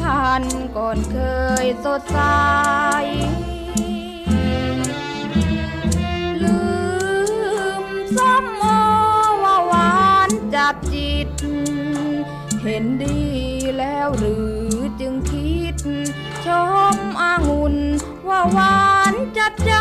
ทันก่อนเคยสดใสลืมซ้ำโอว่าหวานจับจิต เห็นดีแล้วหรือจึงคิด ชมอางุ่นว่าหวานจับใจ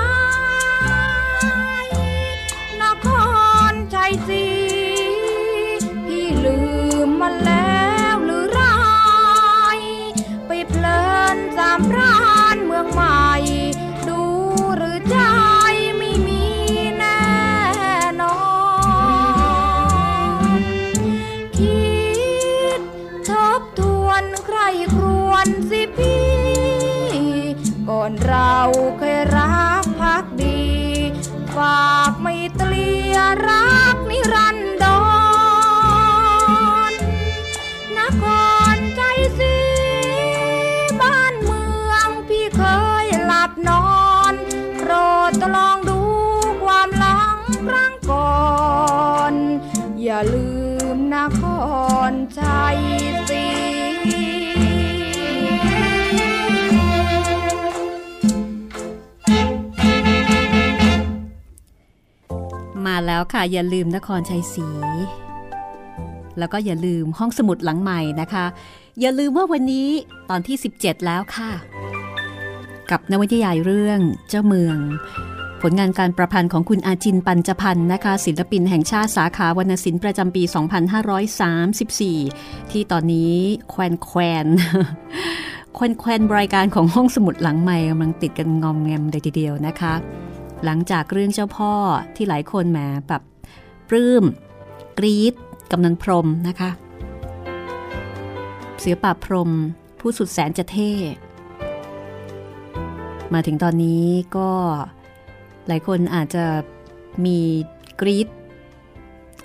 แล้วค่ะอย่าลืมนครชัยศรีแล้วก็อย่าลืมห้องสมุดหลังใหม่นะคะ อย่าลืมว่าวันนี้ตอนที่ 17 แล้วค่ะ กับนวนิยายเรื่องเจ้าเมือง ผลงานการประพันธ์ของคุณอาจินปัญจพันธ์นะคะ ศิลปินแห่งชาติสาขาวรรณศิลป์ประจำปี 2534 ที่ตอนนี้แควนแควนแควนแควนรายการของห้องสมุดหลังใหม่กำลังติดกันงอมแงมเลยทีเดียวนะคะ หลังจากเรื่องเจ้าพ่อที่หลายคนแหมแบบปลื้ม กรี๊ดกำนันพรมนะคะ เสือป่าพรม ผู้สุดแสนจะเท่ มาถึงตอนนี้ก็หลายคนอาจจะมีกรี๊ด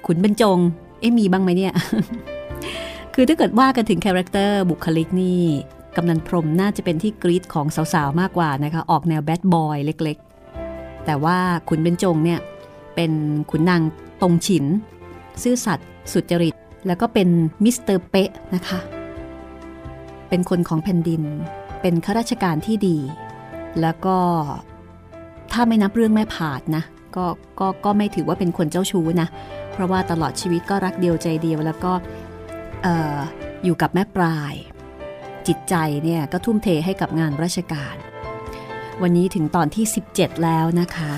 ขุนบรรจง เอ๊ะมีบ้างไหมเนี่ย คือถ้าเกิดว่ากันถึง character บุคลิกนี่กำนันพรมน่าจะเป็นที่กรี๊ดของสาวๆ มากกว่านะคะ ออกแนวแบดบอยเล็ก แต่ว่าขุนเบญจงเนี่ยเป็นขุนนางตรงฉิน ซื่อสัตย์สุจริต แล้วก็เป็นมิสเตอร์เป๊ะนะคะ เป็นคนของแผ่นดิน เป็นข้าราชการที่ดี แล้วก็ถ้าไม่นับเรื่องแม่ผาดนะก็ก็ก็ไม่ถือว่าเป็นคนเจ้าชู้นะ เพราะว่าตลอดชีวิตก็รักเดียวใจเดียวแล้วก็อออยู่กับแม่ปลาย จิตใจเนี่ยก็ทุ่มเทให้กับงานราชการ วันนี้ถึงตอนที่ 17 แล้วนะคะ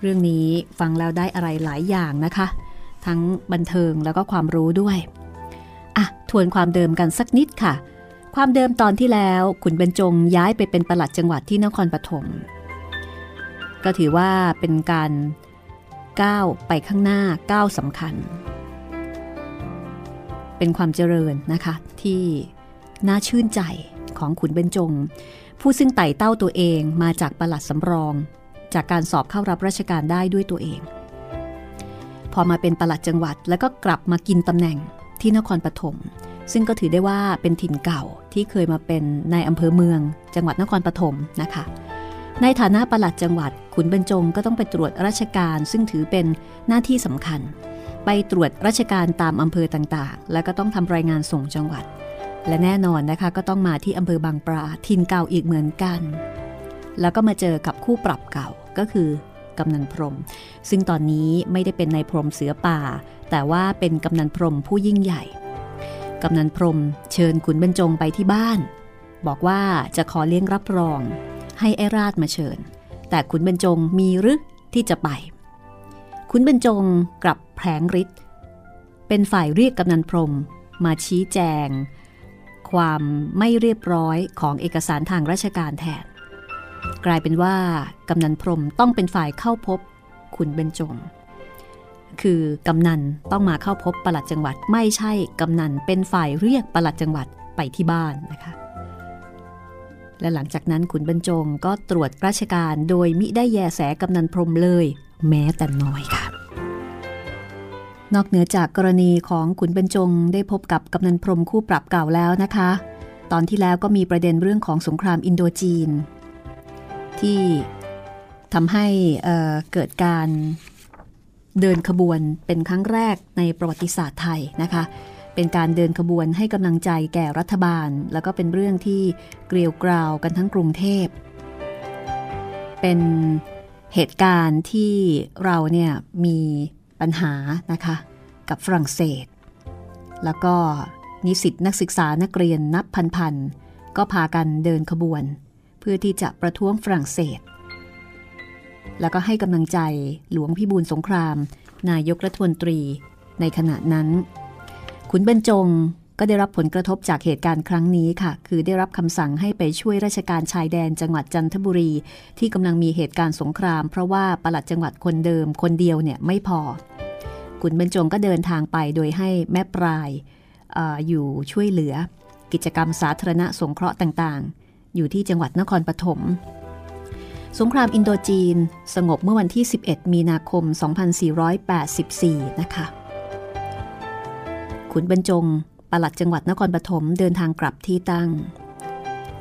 เรื่องนี้ฟังแล้วได้อะไรหลายอย่างนะคะ ทั้งบันเทิงแล้วก็ความรู้ด้วยอะทวนความเดิมกันสักนิดค่ะ ความเดิมตอนที่แล้วขุนบรรจงย้ายไปเป็นประหลัดจังหวัดที่นครปฐมก็ถือว่าเป็นการก้าวไปข้างหน้าก้าวสำคัญ เป็นความเจริญนะคะที่น่าชื่นใจของขุนเบญจง ผู้ซึ่งไต่เต้าตัวเองมาจากประหลัดสำรอง จากการสอบเข้ารับราชการได้ด้วยตัวเอง พอมาเป็นประหลัดจังหวัดแล้วก็กลับมากินตำแหน่งที่นครปฐมซึ่งก็ถือได้ว่าเป็นถิ่นเก่าที่เคยมาเป็นในอำเภอเมือง จังหวัดนครปฐมนะคะ ในฐานะประหลัดจังหวัดขุนบรรจงก็ต้องไปตรวจราชการ ซึ่งถือเป็นหน้าที่สำคัญ ไปตรวจราชการตามอำเภอต่างๆ แล้วก็ต้องทำรายงานส่งจังหวัด และแน่นอนนะคะก็ต้องมาที่อำเภอบางปลาถิ่นเก่าอีกเหมือนกัน แล้วก็มาเจอกับคู่ปรับเก่าก็คือกำนันพรม ซึ่งตอนนี้ไม่ได้เป็นนายพรมเสือป่า แต่ว่าเป็นกำนันพรมผู้ยิ่งใหญ่กำนันพรมเชิญขุนบรรจงไปที่บ้าน บอกว่าจะขอเลี้ยงรับรอง ให้ไอราชมาเชิญ แต่ขุนบรรจงมีหรือที่จะไป ขุนบรรจงกลับแผลงฤทธิ์เป็นฝ่ายเรียกกำนันพรมมาชี้แจง ความไม่เรียบร้อยของเอกสารทางราชการแทน กลายเป็นว่ากำนันพรมต้องเป็นฝ่ายเข้าพบขุนบรรจง คือกำนันต้องมาเข้าพบปลัดจังหวัด ไม่ใช่กำนันเป็นฝ่ายเรียกปลัดจังหวัดไปที่บ้านนะคะ และหลังจากนั้นขุนบรรจงก็ตรวจราชการโดยมิได้แยแสกำนันพรมเลย แม้แต่น้อยค่ะ นอกเหนือจากกรณีของขุนบรรจงได้พบกับกำนันพรมคู่ปรับเก่าแล้วนะคะ ตอนที่แล้วก็มีประเด็นเรื่องของสงครามอินโดจีน ที่ทำให้เเกิดการเดินขบวนเป็นครั้งแรกในประวัติศาสตร์ไทยนะคะ เป็นการเดินขบวนให้กำลังใจแก่รัฐบาล แล้วก็เป็นเรื่องที่เกลียวกราวกันทั้งกรุงเทพ เป็นเหตุการณ์ที่เราเนี่ยมี ปัญหานะคะกับฝรั่งเศส แล้วก็นิสิตนักศึกษานักเรียนนับพันๆก็พากันเดินขบวน เพื่อที่จะประท้วงฝรั่งเศส แล้วก็ให้กำลังใจหลวงพิบูลสงคราม นายกรัฐมนตรีในขณะนั้น ขุนบรรจง ก็ได้รับผลกระทบจากเหตุการณ์ครั้งนี้ค่ะ คือได้รับคำสั่งให้ไปช่วยราชการชายแดนจังหวัดจันทบุรี ที่กำลังมีเหตุการณ์สงคราม เพราะว่าปลัดจังหวัดคนเดิมคนเดียวเนี่ยไม่พอขุนบรรจงก็เดินทางไปโดยให้แม่ปลายออยู่ช่วยเหลือ กิจกรรมสาธารณะสงเคราะห์ต่างๆ อยู่ที่จังหวัดนครปฐมสงครามอินโดจีน สงบเมื่อวันที่ 11 มีนาคม 2484 นะคะขุนบรรจง ปลัดจังหวัดนครปฐมเดินทางกลับที่ตั้ง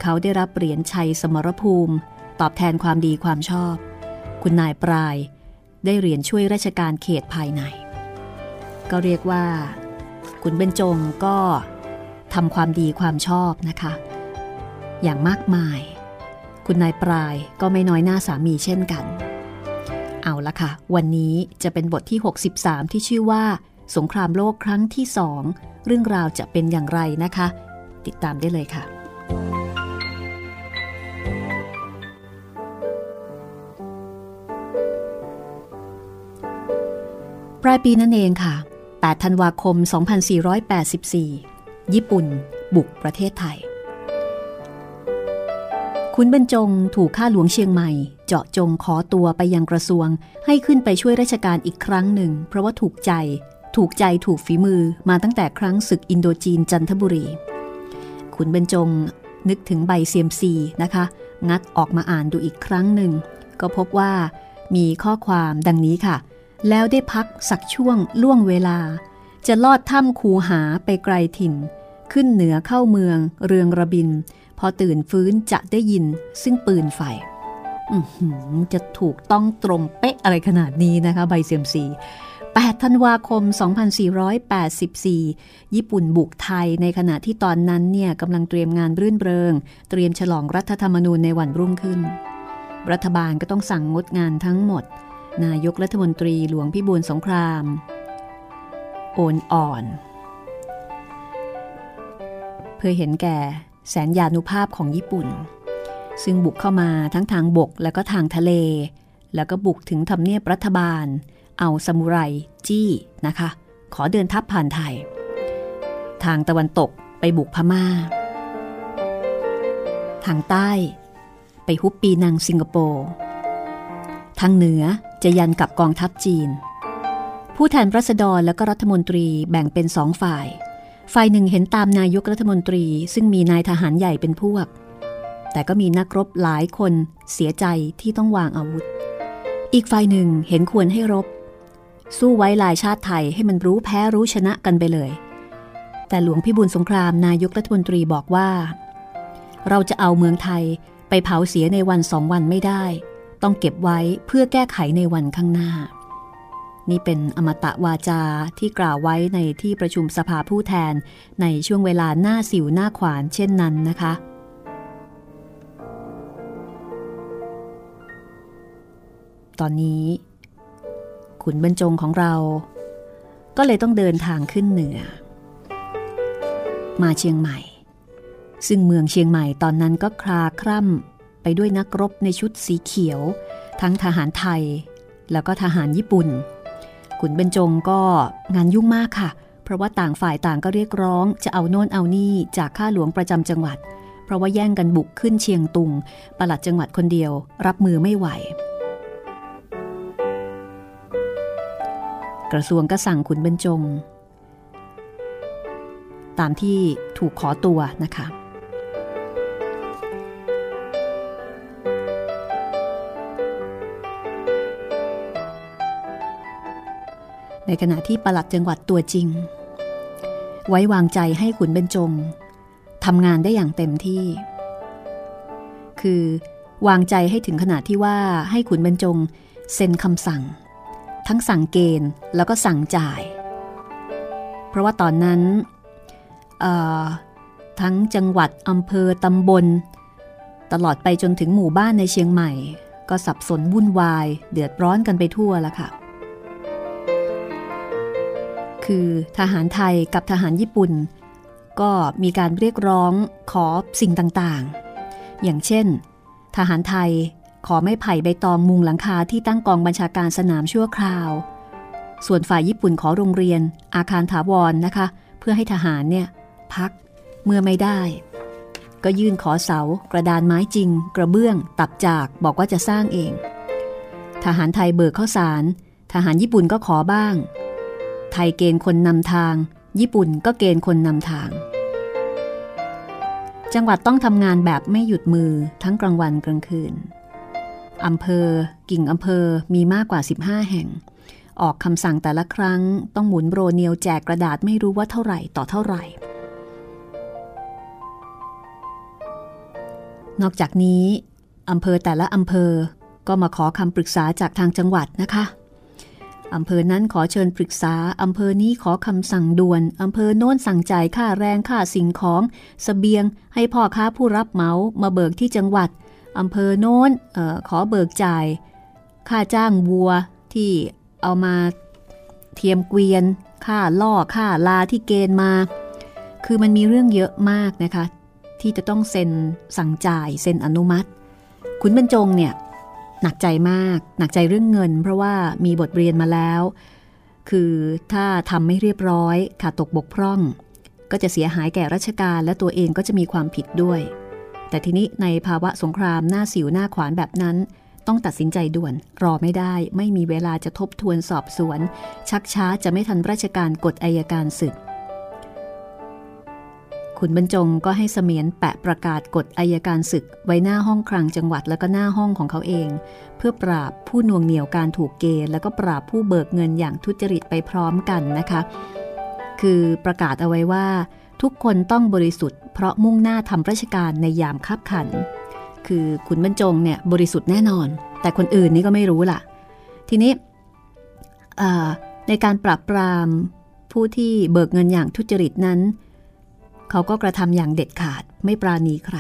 เขาได้รับเหรียญชัยสมรภูมิ ตอบแทนความดีความชอบ คุณนายปลายได้เหรียญช่วยราชการเขตภายใน ก็เรียกว่าขุนบรรจงก็ทำความดีความชอบนะคะ อย่างมากมาย คุณนายปลายก็ไม่น้อยหน้าสามีเช่นกัน เอาละค่ะ วันนี้จะเป็นบทที่ 63 ที่ชื่อว่า สงครามโลกครั้งที่สอง เรื่องราวจะเป็นอย่างไรนะคะ ติดตามได้เลยค่ะ ปลายปีนั่นเองค่ะ 8 ธันวาคม 2484 ญี่ปุ่น บุกประเทศไทยขุนบรรจงถูกข้าหลวงเชียงใหม่เจาะจงขอตัวไปยังกระทรวงให้ขึ้นไปช่วยราชการอีกครั้งหนึ่ง เพราะว่าถูกใจ ถูกใจถูกฝีมือมาตั้งแต่ครั้งศึกอินโดจีนจันทบุรีขุนบรรจงนึกถึงใบเซียมซีนะคะ งัดออกมาอ่านดูอีกครั้งหนึ่ง ก็พบว่ามีข้อความดังนี้ค่ะ แล้วได้พักสักช่วงล่วงเวลา จะลอดถ้ำคูหาไปไกลถิ่น ขึ้นเหนือเข้าเมืองเรืองระบิน พอตื่นฟื้นจะได้ยินซึ่งปืนไฟจะถูกต้องตรงเป๊ะอะไรขนาดนี้นะคะ ใบเซียมซี 8 ธันวาคม 2484 ญี่ปุ่นบุกไทยในขณะที่ตอนนั้นเนี่ยกำลังเตรียมงานรื่นเริง เตรียมฉลองรัฐธรรมนูญในวันรุ่งขึ้น รัฐบาลก็ต้องสั่งงดงานทั้งหมด นายกรัฐมนตรีหลวงพิบูลสงคราม โอนอ่อน เพื่อเห็นแก่แสนยานุภาพของญี่ปุ่น ซึ่งบุกเข้ามาทั้งทางบกและก็ทางทะเล แล้วก็บุกถึงทำเนียบรัฐบาล เอาสมุไรจี้นะคะ ขอเดินทัพผ่านไทย ทางตะวันตกไปบุกพมา่า ทางใต้ ไปฮุบปีนังสิงคโปร์ ทางเหนือจะยันกับกองทัพจีน ผู้แทนรัษฎรและก็รัฐมนตรีแบ่งเป็นสองฝ่าย ฝ่ายหนึ่งเห็นตามนายกรัฐมนตรี ซึ่งมีนายทหารใหญ่เป็นพวก แต่ก็มีนักรบหลายคนเสียใจที่ต้องวางอาวุธ อีกฝ่ายหนึ่งเห็นควรให้รบ สู้ไว้ลายชาติไทยให้มันรู้แพ้รู้ชนะกันไปเลย แต่หลวงพิบูลสงครามนายกรัฐมนตรีบอกว่า เราจะเอาเมืองไทยไปเผาเสียในวันสองวันไม่ได้ ต้องเก็บไว้เพื่อแก้ไขในวันข้างหน้า นี่เป็นอมตะวาจาที่กล่าวไว้ในที่ประชุมสภาผู้แทนในช่วงเวลาหน้าสิวหน้าขวานเช่นนั้นนะคะตอนนี้ ขุนบรรจงของเรา ก็เลยต้องเดินทางขึ้นเหนือ มาเชียงใหม่ ซึ่งเมืองเชียงใหม่ตอนนั้นก็คลาคร่ำไปด้วยนักรบในชุดสีเขียว ทั้งทหารไทย แล้วก็ทหารญี่ปุ่น ขุนบรรจงก็งานยุ่งมากค่ะ เพราะว่าต่างฝ่ายต่างก็เรียกร้องจะเอาโน่นเอานี่จากข้าหลวงประจำจังหวัด เพราะว่าแย่งกันบุกขึ้นเชียงตุงปลัดจังหวัดคนเดียว รับมือไม่ไหว ระทรวงก็สั่งขุนบรรจง ตามที่ถูกขอตัวนะคะ ในขณะที่ปลัดจังหวัดตัวจริง ไว้วางใจให้ขุนบรรจงทำงานได้อย่างเต็มที่ คือวางใจให้ถึงขนาดที่ว่าให้ขุนบรรจงเซ็นคำสั่ง ทั้งสั่งเกณฑ์แล้วก็สั่งจ่าย เพราะว่าตอนนั้นทั้งจังหวัดอำเภอตำบล ตลอดไปจนถึงหมู่บ้านในเชียงใหม่ ก็สับสนวุ่นวาย เดือดร้อนกันไปทั่วแล้วค่ะ คือทหารไทยกับทหารญี่ปุ่น ก็มีการเรียกร้องขอสิ่งต่างๆ อย่างเช่น ทหารไทย ขอไม่ไผ่ใบตองมุงหลังคาที่ตั้งกองบัญชาการสนามชั่วคราว ส่วนฝ่ายญี่ปุ่นขอโรงเรียน อาคารถาวรนนะคะ เพื่อให้ทหารเนี่ยพักเมื่อไม่ได้ ก็ยื่นขอเสา กระดานไม้จริง กระเบื้อง ตับจากบอกว่าจะสร้างเอง ทหารไทยเบิกข้าวสาร ทหารญี่ปุ่นก็ขอบ้าง ไทยเกณฑ์คนนำทาง ญี่ปุ่นก็เกณฑ์คนนำทางจังหวัดต้องทำงานแบบไม่หยุดมือทั้งกลางวันกลางคืน อำเภอ กิ่งอำเภอมีมากกว่า 15 แห่ง ออกคำสั่งแต่ละครั้งต้องหมุนโรเนียวแจกกระดาษไม่รู้ว่าเท่าไหร่ต่อเท่าไหร่ นอกจากนี้อำเภอแต่ละอำเภอก็มาขอคำปรึกษาจากทางจังหวัดนะคะอำเภอนั้นขอเชิญปรึกษาอำเภอนี้ขอคำสั่งด่วนอำเภอโน้นสั่งจ่ายค่าแรงค่าสิ่งของสเสบียงให้พ่อค้าผู้รับเหมามาเบิกที่จังหวัด อำเภอโน้นออขอเบิกจ่าย ค่าจ้างวัวที่เอามาเทียมเกวียน ค่าล่อค่าลาที่เกณฑ์มา คือมันมีเรื่องเยอะมากนะคะ ที่จะต้องเซ็นสั่งจ่ายเซ็นอนุมัติ คุณบรรจงเนี่ยหนักใจมาก หนักใจเรื่องเงิน เพราะว่ามีบทเรียนมาแล้ว คือถ้าทำไม่เรียบร้อยขาดตกบกพร่อง ก็จะเสียหายแก่ราชการและตัวเองก็จะมีความผิดด้วย แต่ทีนี้ในภาวะสงครามหน้าสิวหน้าขวานแบบนั้น ต้องตัดสินใจด่วน รอไม่ได้ ไม่มีเวลาจะทบทวนสอบสวน ชักช้าจะไม่ทันราชการกฎอายการศึก ขุนบรรจงก็ให้เสมียนแปะประกาศกฎอายการศึก ไว้หน้าห้องคลังจังหวัดแล้วก็หน้าห้องของเขาเอง เพื่อปราบผู้นวงเหนี่ยวการถูกเกณฑ์แล้วก็ปราบผู้เบิกเงินอย่างทุจริตไปพร้อมกันนะคะ คือประกาศเอาไว้ว่า ทุกคนต้องบริสุทธิ์ เพราะมุ่งหน้าทำราชการในยามคับขัน คือขุนบรรจงเนี่ยบริสุทธิ์แน่นอน แต่คนอื่นนี่ก็ไม่รู้ล่ะ ทีนี้ในการปราบปรามผู้ที่เบิกเงินอย่างทุจริตนั้น เขาก็กระทำอย่างเด็ดขาดไม่ปราณีใคร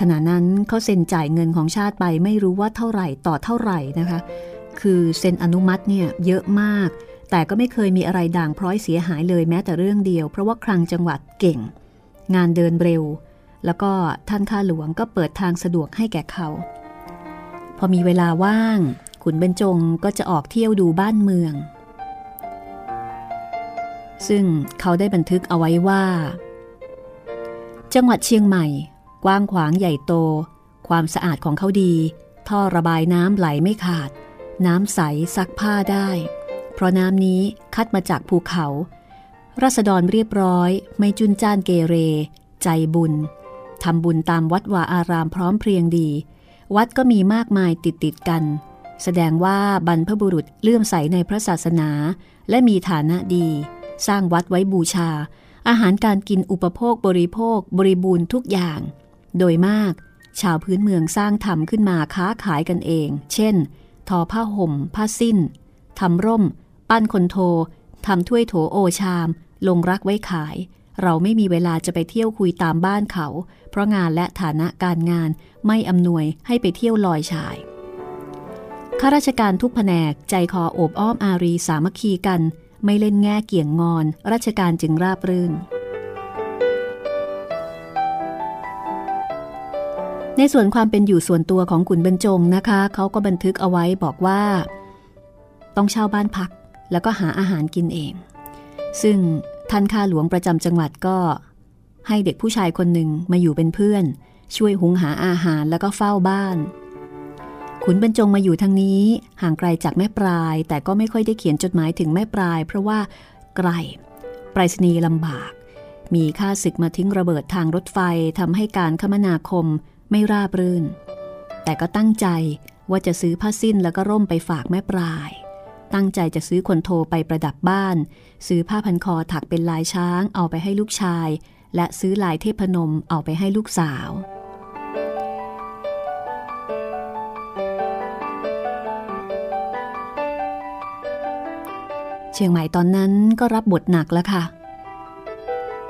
ขณะนั้นเขาเซ็นจ่ายเงินของชาติไปไม่รู้ว่าเท่าไหร่ต่อเท่าไหร่นะคะ คือเซ็นอนุมัติเนี่ยเยอะมากแต่ก็ไม่เคยมีอะไรด่างพร้อยเสียหายเลยแม้แต่เรื่องเดียว เพราะว่าคลังจังหวัดเก่ง งานเดินเร็ว แล้วก็ท่านข้าหลวงก็เปิดทางสะดวกให้แก่เขา พอมีเวลาว่าง ขุนเบญจงก็จะออกเที่ยวดูบ้านเมือง ซึ่งเขาได้บันทึกเอาไว้ว่า จังหวัดเชียงใหม่ กว้างขวางใหญ่โต ความสะอาดของเขาดี ท่อระบายน้ำไหลไม่ขาด น้ำใสซักผ้าได้ เพราะน้ำนี้คัดมาจากภูเขา รัษฎรเรียบร้อย ไม่จุนจ้านเกเร ใจบุญทำบุญตามวัดวาอารามพร้อมเพรียงดี วัดก็มีมากมายติดติดกัน แสดงว่าบรรพบุรุษเลื่อมใสในพระศาสนา และมีฐานะดี สร้างวัดไว้บูชา อาหารการกินอุปโภคบริโภค บริบูรณ์ทุกอย่าง โดยมาก ชาวพื้นเมืองสร้างทำขึ้นมาค้าขายกันเอง เช่น ทอผ้าห่ม ผ้าสิ้นทำร่ม ปั้นคนโททำถ้วยโถโอชาม ลงรักไว้ขาย เราไม่มีเวลาจะไปเที่ยวคุยตามบ้านเขา เพราะงานและฐานะการงานไม่อำนวยให้ไปเที่ยวลอยชายข้าราชการทุกแผนกใจคอโอบอ้อมอารีสามัคคีกัน ไม่เล่นแง่เกี่ยงงอน ราชการจึงราบรื่น ในส่วนความเป็นอยู่ส่วนตัวของขุนบรรจงนะคะ เขาก็บันทึกเอาไว้บอกว่า ต้องเช่าบ้านพัก แล้วก็หาอาหารกินเอง ซึ่งท่านข้าหลวงประจำจังหวัดก็ ให้เด็กผู้ชายคนหนึ่งมาอยู่เป็นเพื่อน ช่วยหุงหาอาหารแล้วก็เฝ้าบ้านขุนบรรจงมาอยู่ทางนี้ห่างไกลจากแม่ปลาย แต่ก็ไม่ค่อยได้เขียนจดหมายถึงแม่ปลาย เพราะว่าไกลไปรษณีย์ลำบาก มีค่าศึกมาทิ้งระเบิดทางรถไฟทำให้การคมนาคมไม่ราบรื่น แต่ก็ตั้งใจว่าจะซื้อผ้าสิ้นแล้วก็ร่มไปฝากแม่ปลาย ตั้งใจจะซื้อคนโทไปประดับบ้าน ซื้อผ้าพันคอถักเป็นลายช้างเอาไปให้ลูกชาย และซื้อลายเทพนมเอาไปให้ลูกสาว เชียงใหม่ตอนนั้นก็รับบทหนักแล้วค่ะ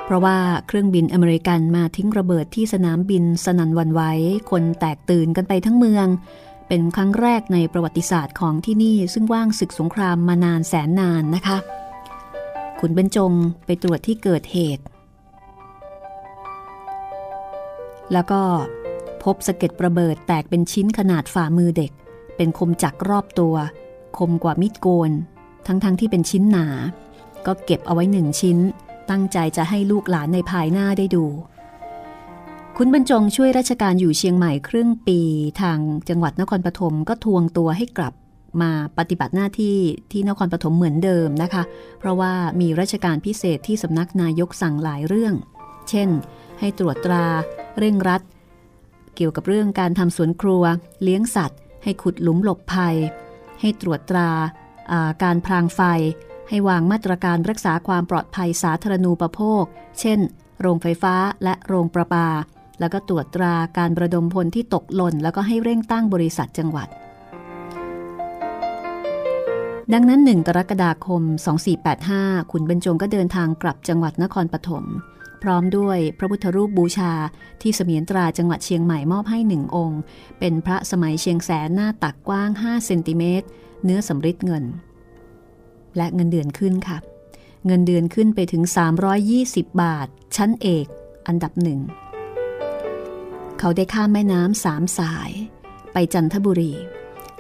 เพราะว่าเครื่องบินอเมริกันมาทิ้งระเบิดที่สนามบินสนันวันไหวคนแตกตื่นกันไปทั้งเมือง เป็นครั้งแรกในประวัติศาสตร์ของที่นี่ซึ่งว่างศึกสงครามมานานแสนนานนะคะ ขุนบรรจงไปตรวจที่เกิดเหตุ แล้วก็พบสะเก็ดระเบิดแตกเป็นชิ้นขนาดฝ่ามือเด็ก เป็นคมจักรรอบตัว คมกว่ามิดโกน ทั้งๆทที่เป็นชิ้นหนา ก็เก็บเอาไว้หนึ่งชิ้น ตั้งใจจะให้ลูกหลานในภายหน้าได้ดู คุณบรรจงช่วยราชการอยู่เชียงใหม่ครึ่งปีทางจังหวัดนครปฐมก็ทวงตัวให้กลับมาปฏิบัติหน้าที่ที่นครปฐมเหมือนเดิมนะคะ เพราะว่ามีราชการพิเศษที่สำนักนายกสั่งหลายเรื่อง เช่น ให้ตรวจตราเร่งรัด เกี่ยวกับเรื่องการทำสวนครัว เลี้ยงสัตว์ ให้ขุดหลุมหลบภัย ให้ตรวจตราการพรางไฟ ให้วางมาตรการรักษาความปลอดภัยสาธารณูปโภค เช่น โรงไฟฟ้าและโรงประปา แล้วก็ตรวจตราการประดมพลที่ตกหล่น แล้วก็ให้เร่งตั้งบริษัทจังหวัด ดังนั้นหนึ่งกรกฎาคม 2485 ขุนบรรจงก็เดินทางกลับจังหวัดนครปฐม พร้อมด้วยพระพุทธรูปบูชาที่เสมียนตราจังหวัดเชียงใหม่มอบให้หนึ่งองค์ เป็นพระสมัยเชียงแสนหน้าตักกว้าง 5 เซนติเมตร เนื้อสำริดเงิน และเงินเดือนขึ้นค่ะ เงินเดือนขึ้นไปถึง 320 บาท ชั้นเอก อันดับหนึ่ง เขาได้ข้ามแม่น้ำสามสาย ไปจันทบุรี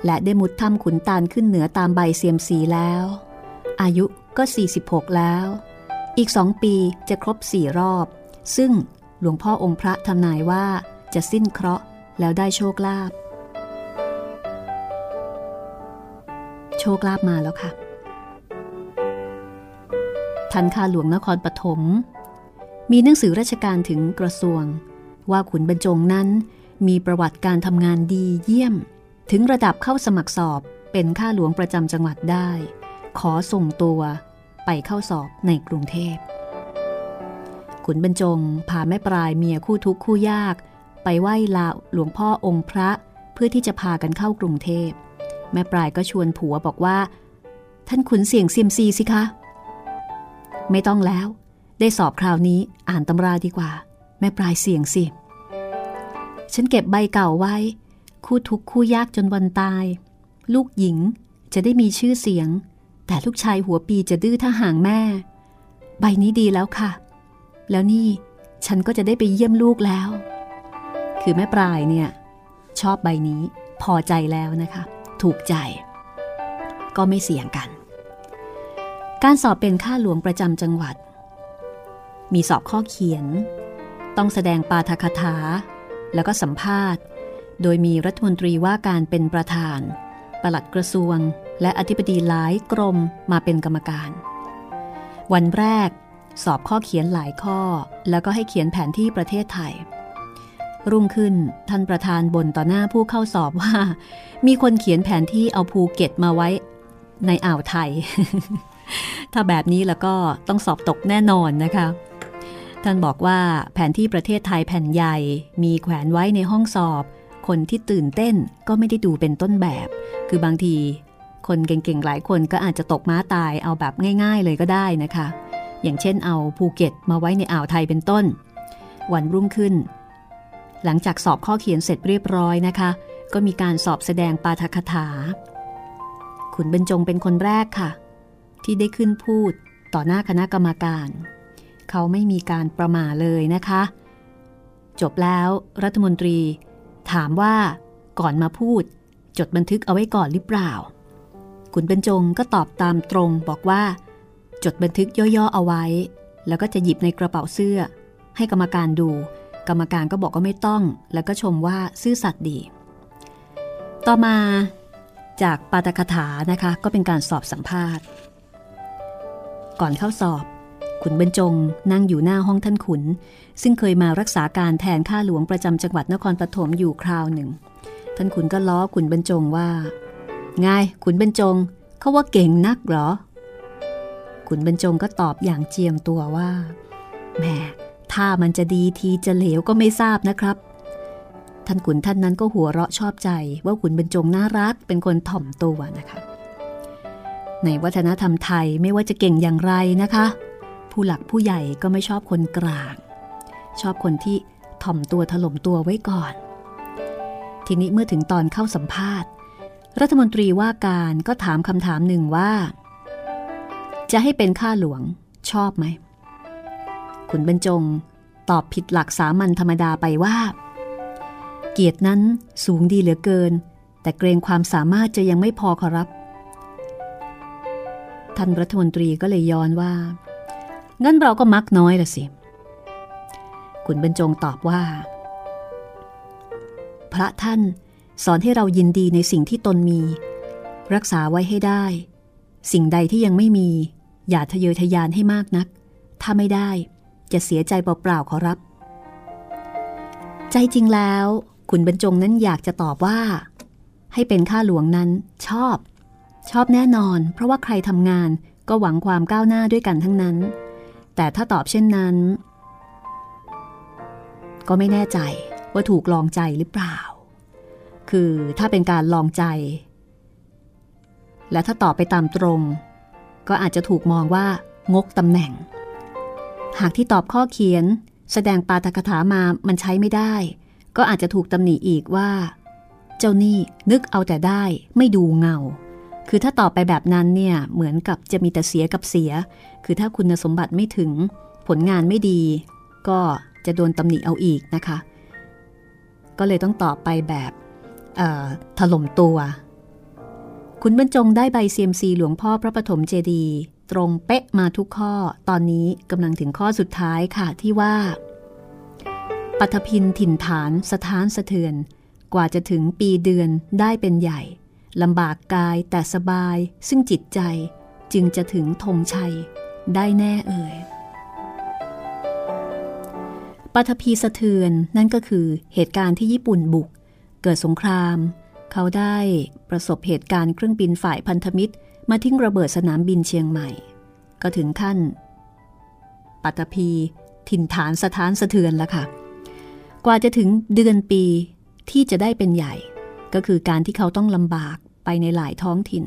และได้มุดถ้ำขุนตาลขึ้นเหนือตามใบเสียมสีแล้ว อายุก็ 46 แล้ว อีกสองปีจะครบสี่รอบ ซึ่งหลวงพ่อองค์พระทำนายว่าจะสิ้นเคราะห์แล้วได้โชคลาภโชคลาภมาแล้วค่ะทันคาหลวงนครปฐมมีหนังสือราชการถึงกระทรวง ว่าขุนบรรจงนั้นมีประวัติการทำงานดีเยี่ยม ถึงระดับเข้าสมัครสอบเป็นข้าหลวงประจำจังหวัดได้ ขอส่งตัวไปเข้าสอบในกรุงเทพ ขุนบรรจงพาแม่ปลายเมียคู่ทุกข์คู่ยาก ไปไหว้ลาหลวงพ่อองค์พระเพื่อที่จะพากันเข้ากรุงเทพ แม่ปลายก็ชวนผัวบอกว่า ท่านขุนเสี่ยงเซียมซีสิคะ ไม่ต้องแล้ว ได้สอบคราวนี้อ่านตำราดีกว่า แม่ปลายเสี่ยงสิ ฉันเก็บใบเก่าไว้ คู่ทุกคู่ยากจนวันตาย ลูกหญิงจะได้มีชื่อเสียง แต่ลูกชายหัวปีจะดื้อถ้าห่างแม่ ใบนี้ดีแล้วค่ะ แล้วนี่ฉันก็จะได้ไปเยี่ยมลูกแล้ว คือแม่ปลายเนี่ย ชอบใบนี้พอใจแล้วนะคะ ถูกใจ ก็ไม่เสี่ยงกัน การสอบเป็นข้าหลวงประจำจังหวัด มีสอบข้อเขียน ต้องแสดงปาฐกถา แล้วก็สัมภาษณ์ โดยมีรัฐมนตรีว่าการเป็นประธาน ปลัดกระทรวง และอธิบดีหลายกรมมาเป็นกรรมการ วันแรกสอบข้อเขียนหลายข้อ แล้วก็ให้เขียนแผนที่ประเทศไทย รุ่งขึ้นท่านประธานบ่นต่อหน้าผู้เข้าสอบว่า มีคนเขียนแผนที่เอาภูเก็ตมาไว้ในอ่าวไทย ถ้าแบบนี้แล้วก็ต้องสอบตกแน่นอนนะคะ ท่านบอกว่าแผนที่ประเทศไทยแผ่นใหญ่ มีแขวนไว้ในห้องสอบ คนที่ตื่นเต้นก็ไม่ได้ดูเป็นต้นแบบ คือบางที คนเก่งๆหลายคนก็อาจจะตกม้าตายเอาแบบง่าย ๆ เลยก็ได้นะคะ อย่างเช่นเอาภูเก็ตมาไว้ในอ่าวไทยเป็นต้น วันรุ่งขึ้น หลังจากสอบข้อเขียนเสร็จเรียบร้อยนะคะ ก็มีการสอบแสดงปาฐกถา ขุนบรรจงเป็นคนแรกค่ะ ที่ได้ขึ้นพูดต่อหน้าคณะกรรมการ เขาไม่มีการประมาเลยนะคะ จบแล้วรัฐมนตรี ถามว่าก่อนมาพูด จดบันทึกเอาไว้ก่อนหรือเปล่าขุนบรรจงก็ตอบตามตรงบอกว่า จดบันทึกย่อๆเอาไว้ แล้วก็จะหยิบในกระเป๋าเสื้อ ให้กรรมการดู กรรมการก็บอกว่าไม่ต้อง แล้วก็ชมว่าซื่อสัตย์ดี ต่อมาจากปาตกถานะคะก็เป็นการสอบสัมภาษณ์ ก่อนเข้าสอบ ขุนบรรจง นั่งอยู่หน้าห้องท่านขุน ซึ่งเคยมารักษาการแทนข้าหลวงประจำจังหวัดนครปฐมอยู่คราวหนึ่ง ท่านขุนก็ล้อขุนบรรจงว่าไงขุนบรรจงเขาว่าเก่งนักเหรอ ขุนบรรจงก็ตอบอย่างเจียมตัวว่าแหมถ้ามันจะดีทีจะเหลวก็ไม่ทราบนะครับ ท่านขุนท่านนั้นก็หัวเราะชอบใจว่าขุนบรรจงน่ารักเป็นคนถ่อมตัวนะคะในวัฒนธรรมไทยไม่ว่าจะเก่งอย่างไรนะคะ ผู้หลักผู้ใหญ่ก็ไม่ชอบคนกลาง ชอบคนที่ถ่อมตัวถล่มตัวไว้ก่อน ทีนี้เมื่อถึงตอนเข้าสัมภาษณ์ รัฐมนตรีว่าการก็ถามคำถามหนึ่งว่า จะให้เป็นข้าหลวงชอบไหม ขุนบรรจงตอบผิดหลักสามัญธรรมดาไปว่า เกียรตินั้นสูงดีเหลือเกิน แต่เกรงความสามารถจะยังไม่พอขอรับ ท่านรัฐมนตรีก็เลยย้อนว่า งั้นเราก็มักน้อยละสิขุนบรรจงตอบว่า พระท่านสอนให้เรายินดีในสิ่งที่ตนมี รักษาไว้ให้ได้ สิ่งใดที่ยังไม่มี อย่าทะเยอทะยานให้มากนัก ถ้าไม่ได้จะเสียใจเปล่าๆขอรับ ใจจริงแล้วขุนบรรจงนั้นอยากจะตอบว่า ให้เป็นข้าหลวงนั้นชอบ ชอบแน่นอน เพราะว่าใครทำงานก็หวังความก้าวหน้าด้วยกันทั้งนั้น แต่ถ้าตอบเช่นนั้น ก็ไม่แน่ใจว่าถูกลองใจหรือเปล่า คือถ้าเป็นการลองใจ และถ้าตอบไปตามตรง ก็อาจจะถูกมองว่างกตำแหน่ง หากที่ตอบข้อเขียน แสดงปาฐกถามามันใช้ไม่ได้ ก็อาจจะถูกตำหนิอีกว่า เจ้านี่นึกเอาแต่ได้ไม่ดูเงา คือถ้าตอบไปแบบนั้นเนี่ยเหมือนกับจะมีแต่เสียกับเสีย คือถ้าคุณสมบัติไม่ถึงผลงานไม่ดี ก็จะโดนตำหนิเอาอีกนะคะ ก็เลยต้องตอบไปแบบถล่มตัว คุณบรรจงได้ใบเซียมซีหลวงพ่อพระปฐมเจดีตรงเป๊ะมาทุกข้อ ตอนนี้กำลังถึงข้อสุดท้ายค่ะที่ว่า ปัทพินถิ่นฐานสถานสะเทือน กว่าจะถึงปีเดือนได้เป็นใหญ่ ลำบากกายแต่สบายซึ่งจิตใจจึงจะถึงธงชัยได้แน่เอ่ยปัทภีสะเทือนนั่นก็คือเหตุการณ์ที่ญี่ปุ่นบุก เกิดสงคราม เขาได้ประสบเหตุการณ์เครื่องบินฝ่ายพันธมิตร มาทิ้งระเบิดสนามบินเชียงใหม่ ก็ถึงขั้น ปัตภีถิ่นฐานสถานสะเทือนแล้วค่ะ กว่าจะถึงเดือนปีที่จะได้เป็นใหญ่ ก็คือการที่เขาต้องลำบาก ไปในหลายท้องถิ่น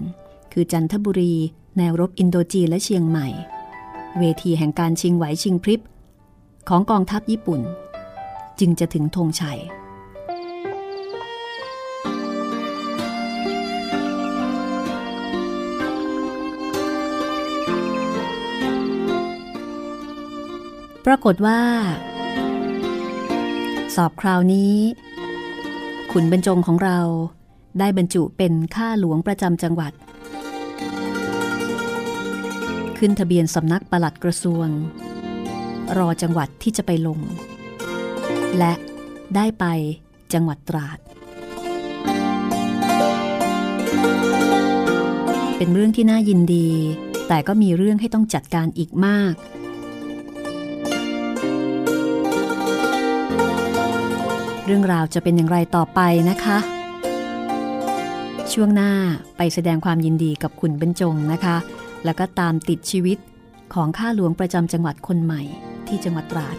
คือจันทบุรี แนวรบอินโดจีนและเชียงใหม่ เวทีแห่งการชิงไหวชิงพริบ ของกองทัพญี่ปุ่น จึงจะถึงธงชัยปรากฏว่า สอบคราวนี้ ขุนบรรจงของเรา ได้บรรจุเป็นข้าหลวงประจำจังหวัด ขึ้นทะเบียนสำนักปลัดกระทรวง รอจังหวัดที่จะไปลง และได้ไปจังหวัดตราด เป็นเรื่องที่น่ายินดี แต่ก็มีเรื่องให้ต้องจัดการอีกมากเรื่องราวจะเป็นอย่างไรต่อไปนะคะ ช่วงหน้าไปแสดงความยินดีกับคุณบรรจงนะคะ แล้วก็ตามติดชีวิตของข้าหลวงประจำจังหวัดคนใหม่ที่จังหวัดตราด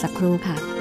สักครู่ค่ะ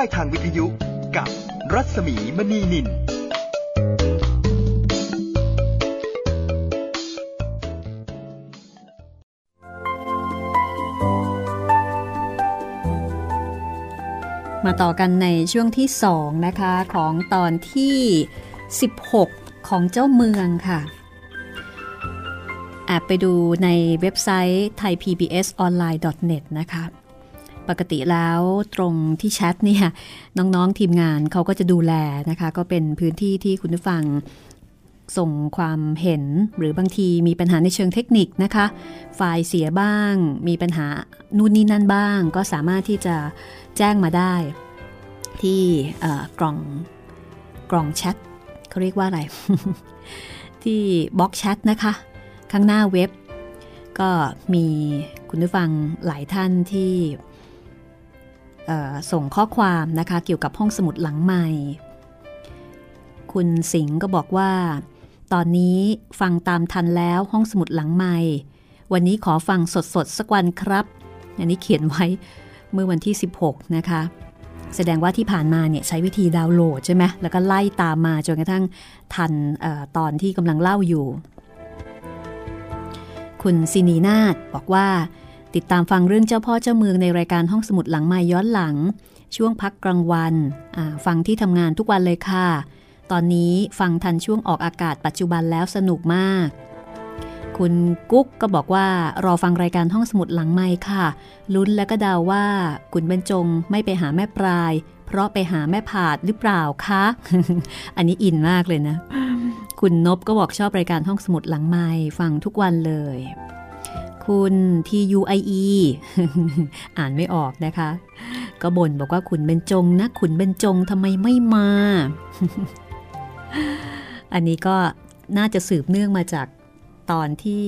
ได้ทางวิทยุกับรัศมีมณีนิน มาต่อกันในช่วงที่ 2 นะคะ ของตอนที่ 16 ของเจ้าเมืองค่ะแอบไปดูในเว็บไซต์ thaipbsonline.net นะคะ ปกติแล้วตรงที่แชทเนี่ยน้องๆทีมงานเขาก็จะดูแลนะคะ ก็เป็นพื้นที่ที่คุณผู้ฟังส่งความเห็นหรือบางทีมีปัญหาในเชิงเทคนิคนะคะ ไฟล์เสียบ้าง มีปัญหานู่นนี่นั่นบ้าง ก็สามารถที่จะแจ้งมาได้ ที่กล่องกล่องแชทเขาเรียกว่าอะไร ที่บล็อกแชทนะคะ ข้างหน้าเว็บ ก็มีคุณผู้ฟังหลายท่านที่ ส่งข้อความนะคะเกี่ยวกับห้องสมุดหลังใหม่ คุณสิงห์ก็บอกว่า ตอนนี้ฟังตามทันแล้วห้องสมุดหลังใหม่ วันนี้ขอฟังสดๆสักวันครับ อันนี้เขียนไว้เมื่อวันที่ 16 นะคะ แสดงว่าที่ผ่านมาเนี่ยใช้วิธีดาวน์โหลดใช่ไหมแล้วก็ไล่ตามมาจนกระทั่งทันออตอนที่กำลังเล่าอยู่ คุณซินีนาฏบอกว่า ติดตามฟังเรื่องเจ้าพ่อเจ้าเมืองในรายการห้องสมุดหลังไม้ย้อนหลัง ช่วงพักกลางวันฟังที่ทำงานทุกวันเลยค่ะ ตอนนี้ฟังทันช่วงออกอากาศปัจจุบันแล้วสนุกมาก คุณกุ๊กก็บอกว่ารอฟังรายการห้องสมุดหลังไม้ค่ะ ลุ้นและก็ดาวว่าคุณบรรจงไม่ไปหาแม่ปลาย เพราะไปหาแม่ผาดหรือเปล่าคะ อันนี้อินมากเลยนะ คุณนบก็บอกชอบรายการห้องสมุดหลังไม้ฟังทุกวันเลย คุณ TUIE อ่านไม่ออกนะคะ ก็บ่นบอกว่าขุนเบญจงนะขุนเบญจงทำไมไม่มา อันนี้ก็น่าจะสืบเนื่องมาจากตอนที่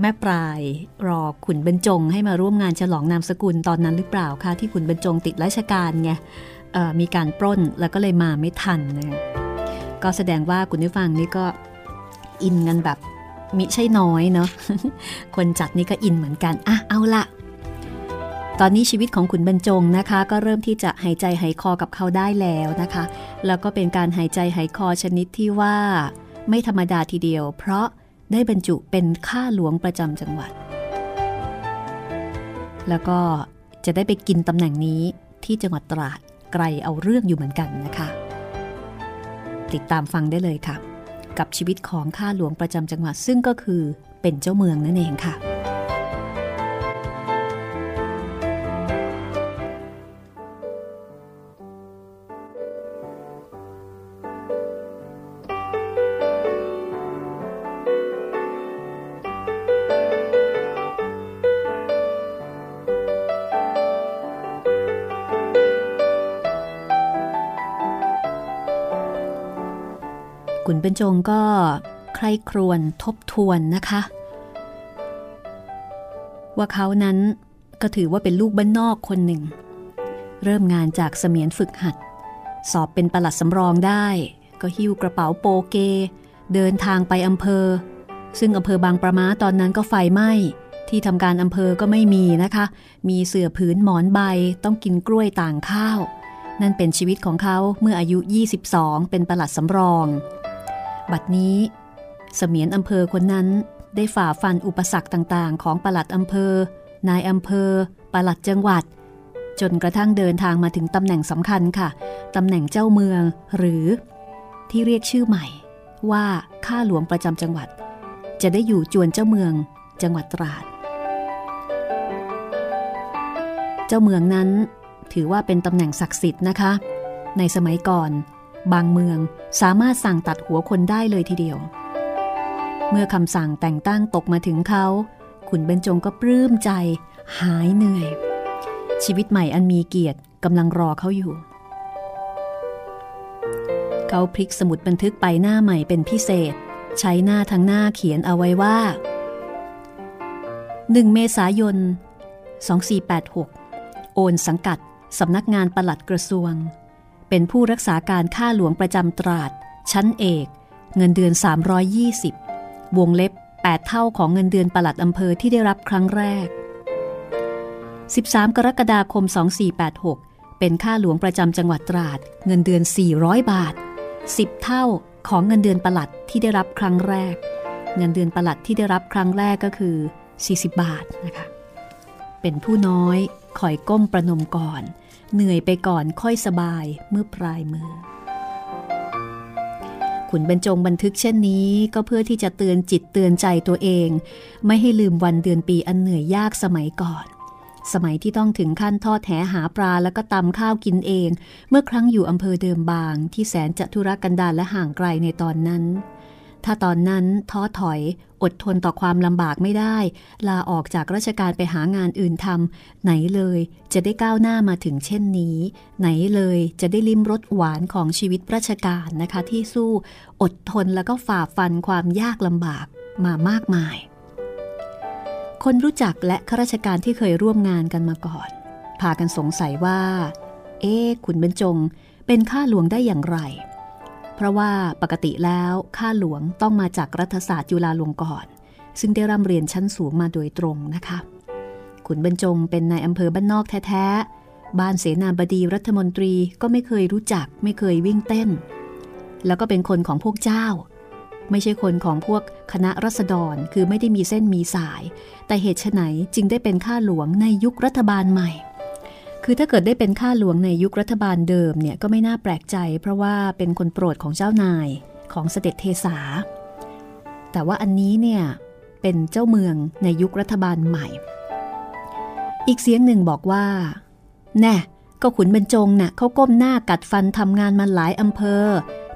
แม่ปลายรอขุนเบญจงให้มาร่วมงานฉลองนามสกุลตอนนั้นหรือเปล่าคะที่ขุนเบญจงติดราชการไงมีการปล้นแล้วก็เลยมาไม่ทันนะก็แสดงว่าคุณผู้ฟังนี่ก็อินกันแบบ มิใช่น้อยเนาะคนจัดนี่ก็อินเหมือนกันอะเอาละตอนนี้ชีวิตของขุนบรรจงนะคะ ก็เริ่มที่จะหายใจหายคอกับเขาได้แล้วนะคะ แล้วก็เป็นการหายใจหายคอชนิดที่ว่า ไม่ธรรมดาทีเดียว เพราะได้บรรจุเป็นข้าหลวงประจำจังหวัด แล้วก็จะได้ไปกินตำแหน่งนี้ที่จังหวัดตราดไกลเอาเรื่องอยู่เหมือนกันนะคะ ติดตามฟังได้เลยค่ะ กับชีวิตของข้าหลวงประจำจังหวัดซึ่งก็คือเป็นเจ้าเมืองนั่นเองค่ะ ขุนเป็นจงก็ใครครวญทบทวนนะคะ ว่าเขานั้นก็ถือว่าเป็นลูกบ้านนอกคนหนึ่ง เริ่มงานจากเสมียนฝึกหัด สอบเป็นประหลัดสำรองได้ ก็หิ้วกระเป๋าโปเก เดินทางไปอำเภอ ซึ่งอำเภอบางประมาตอนนั้นก็ไฟไหม้ที่ทำการอำเภอก็ไม่มีนะคะ มีเสื่อผืนหมอนใบต้องกินกล้วยต่างข้าว นั่นเป็นชีวิตของเขาเมื่ออายุ 22 เป็นประหลัดสำรอง บัดนี้ เสมียนอำเภอคนนั้นได้ฝ่าฟันอุปสรรคต่างๆ ของประหลัดอำเภอ นายอำเภอประหลัดจังหวัด จนกระทั่งเดินทางมาถึงตำแหน่งสำคัญค่ะ ตำแหน่งเจ้าเมืองหรือที่เรียกชื่อใหม่ ว่าข้าหลวงประจำจังหวัด จะได้อยู่จวนเจ้าเมืองจังหวัดตราด เจ้าเมืองนั้นถือว่าเป็นตำแหน่งศักดิ์สิทธิ์นะคะ ในสมัยก่อน บางเมืองสามารถสั่งตัดหัวคนได้เลยทีเดียว เมื่อคำสั่งแต่งตั้งตกมาถึงเขาขุนเบญจงก็ปลื้มใจ หายเหนื่อย ชีวิตใหม่อันมีเกียรติกำลังรอเขาอยู่ เขาพลิกสมุดบันทึกไปหน้าใหม่เป็นพิเศษ ใช้หน้าทั้งหน้าเขียนเอาไว้ว่า 1 เมษายน 2486 โอนสังกัดสำนักงานปลัดกระทรวง เป็นผู้รักษาการข้าหลวงประจำตราด ชั้นเอก เงินเดือน 320 วงเล็บ 8 เท่าของเงินเดือนปลัดอำเภอที่ได้รับครั้งแรก 13 กรกฎาคม 2486 เป็นข้าหลวงประจำจังหวัดตราด เงินเดือน 400 บาท 10 เท่าของเงินเดือนปลัดที่ได้รับครั้งแรก เงินเดือนปลัดที่ได้รับครั้งแรกก็คือ 40 บาทนะคะ เป็นผู้น้อย คอยก้มประนมก่อน เหนื่อยไปก่อนค่อยสบายเมื่อปลายมือ ขุนบรรจงบันทึกเช่นนี้ก็เพื่อที่จะเตือนจิตเตือนใจตัวเอง ไม่ให้ลืมวันเดือนปีอันเหนื่อยยากสมัยก่อน สมัยที่ต้องถึงขั้นทอดแหหาปลาแล้วก็ตำข้าวกินเอง เมื่อครั้งอยู่อำเภอเดิมบางที่แสนจะทุรกันดารและห่างไกลในตอนนั้น ถ้าตอนนั้นท้อถอยอดทนต่อความลำบากไม่ได้ ลาออกจากราชการไปหางานอื่นทำไหนเลยจะได้ก้าวหน้ามาถึงเช่นนี้ ไหนเลยจะได้ลิ้มรสหวานของชีวิตราชการนะคะ ที่สู้อดทนแล้วก็ฝ่าฟันความยากลำบากมามากมาย คนรู้จักและข้าราชการที่เคยร่วมงานกันมาก่อน พากันสงสัยว่า เอ๊ขุนบรรจงเป็นข้าหลวงได้อย่างไร เพราะว่าปกติแล้วข้าหลวงต้องมาจากรัฐศาสตร์จุฬาลงกรณ์ซึ่งได้ร่ำเรียนชั้นสูงมาโดยตรงนะคะขุนบรรจงเป็นนายอำเภอบ้านนอกแท้ๆ บ้านเสนาบดีรัฐมนตรีก็ไม่เคยรู้จัก ไม่เคยวิ่งเต้น แล้วก็เป็นคนของพวกเจ้า ไม่ใช่คนของพวกคณะรัษฎรคือไม่ได้มีเส้นมีสาย แต่เหตุไฉนจึงได้เป็นข้าหลวงในยุครัฐบาลใหม่ คือถ้าเกิดได้เป็นข้าหลวงในยุครัฐบาลเดิมเนี่ยก็ไม่น่าแปลกใจ เพราะว่าเป็นคนโปรดของเจ้านายของเสด็จเทสา แต่ว่าอันนี้เนี่ยเป็นเจ้าเมืองในยุครัฐบาลใหม่ อีกเสียงหนึ่งบอกว่า แน่ก็ขุนบรรจงน่ะเขาก้มหน้ากัดฟันทำงานมาหลายอำเภอ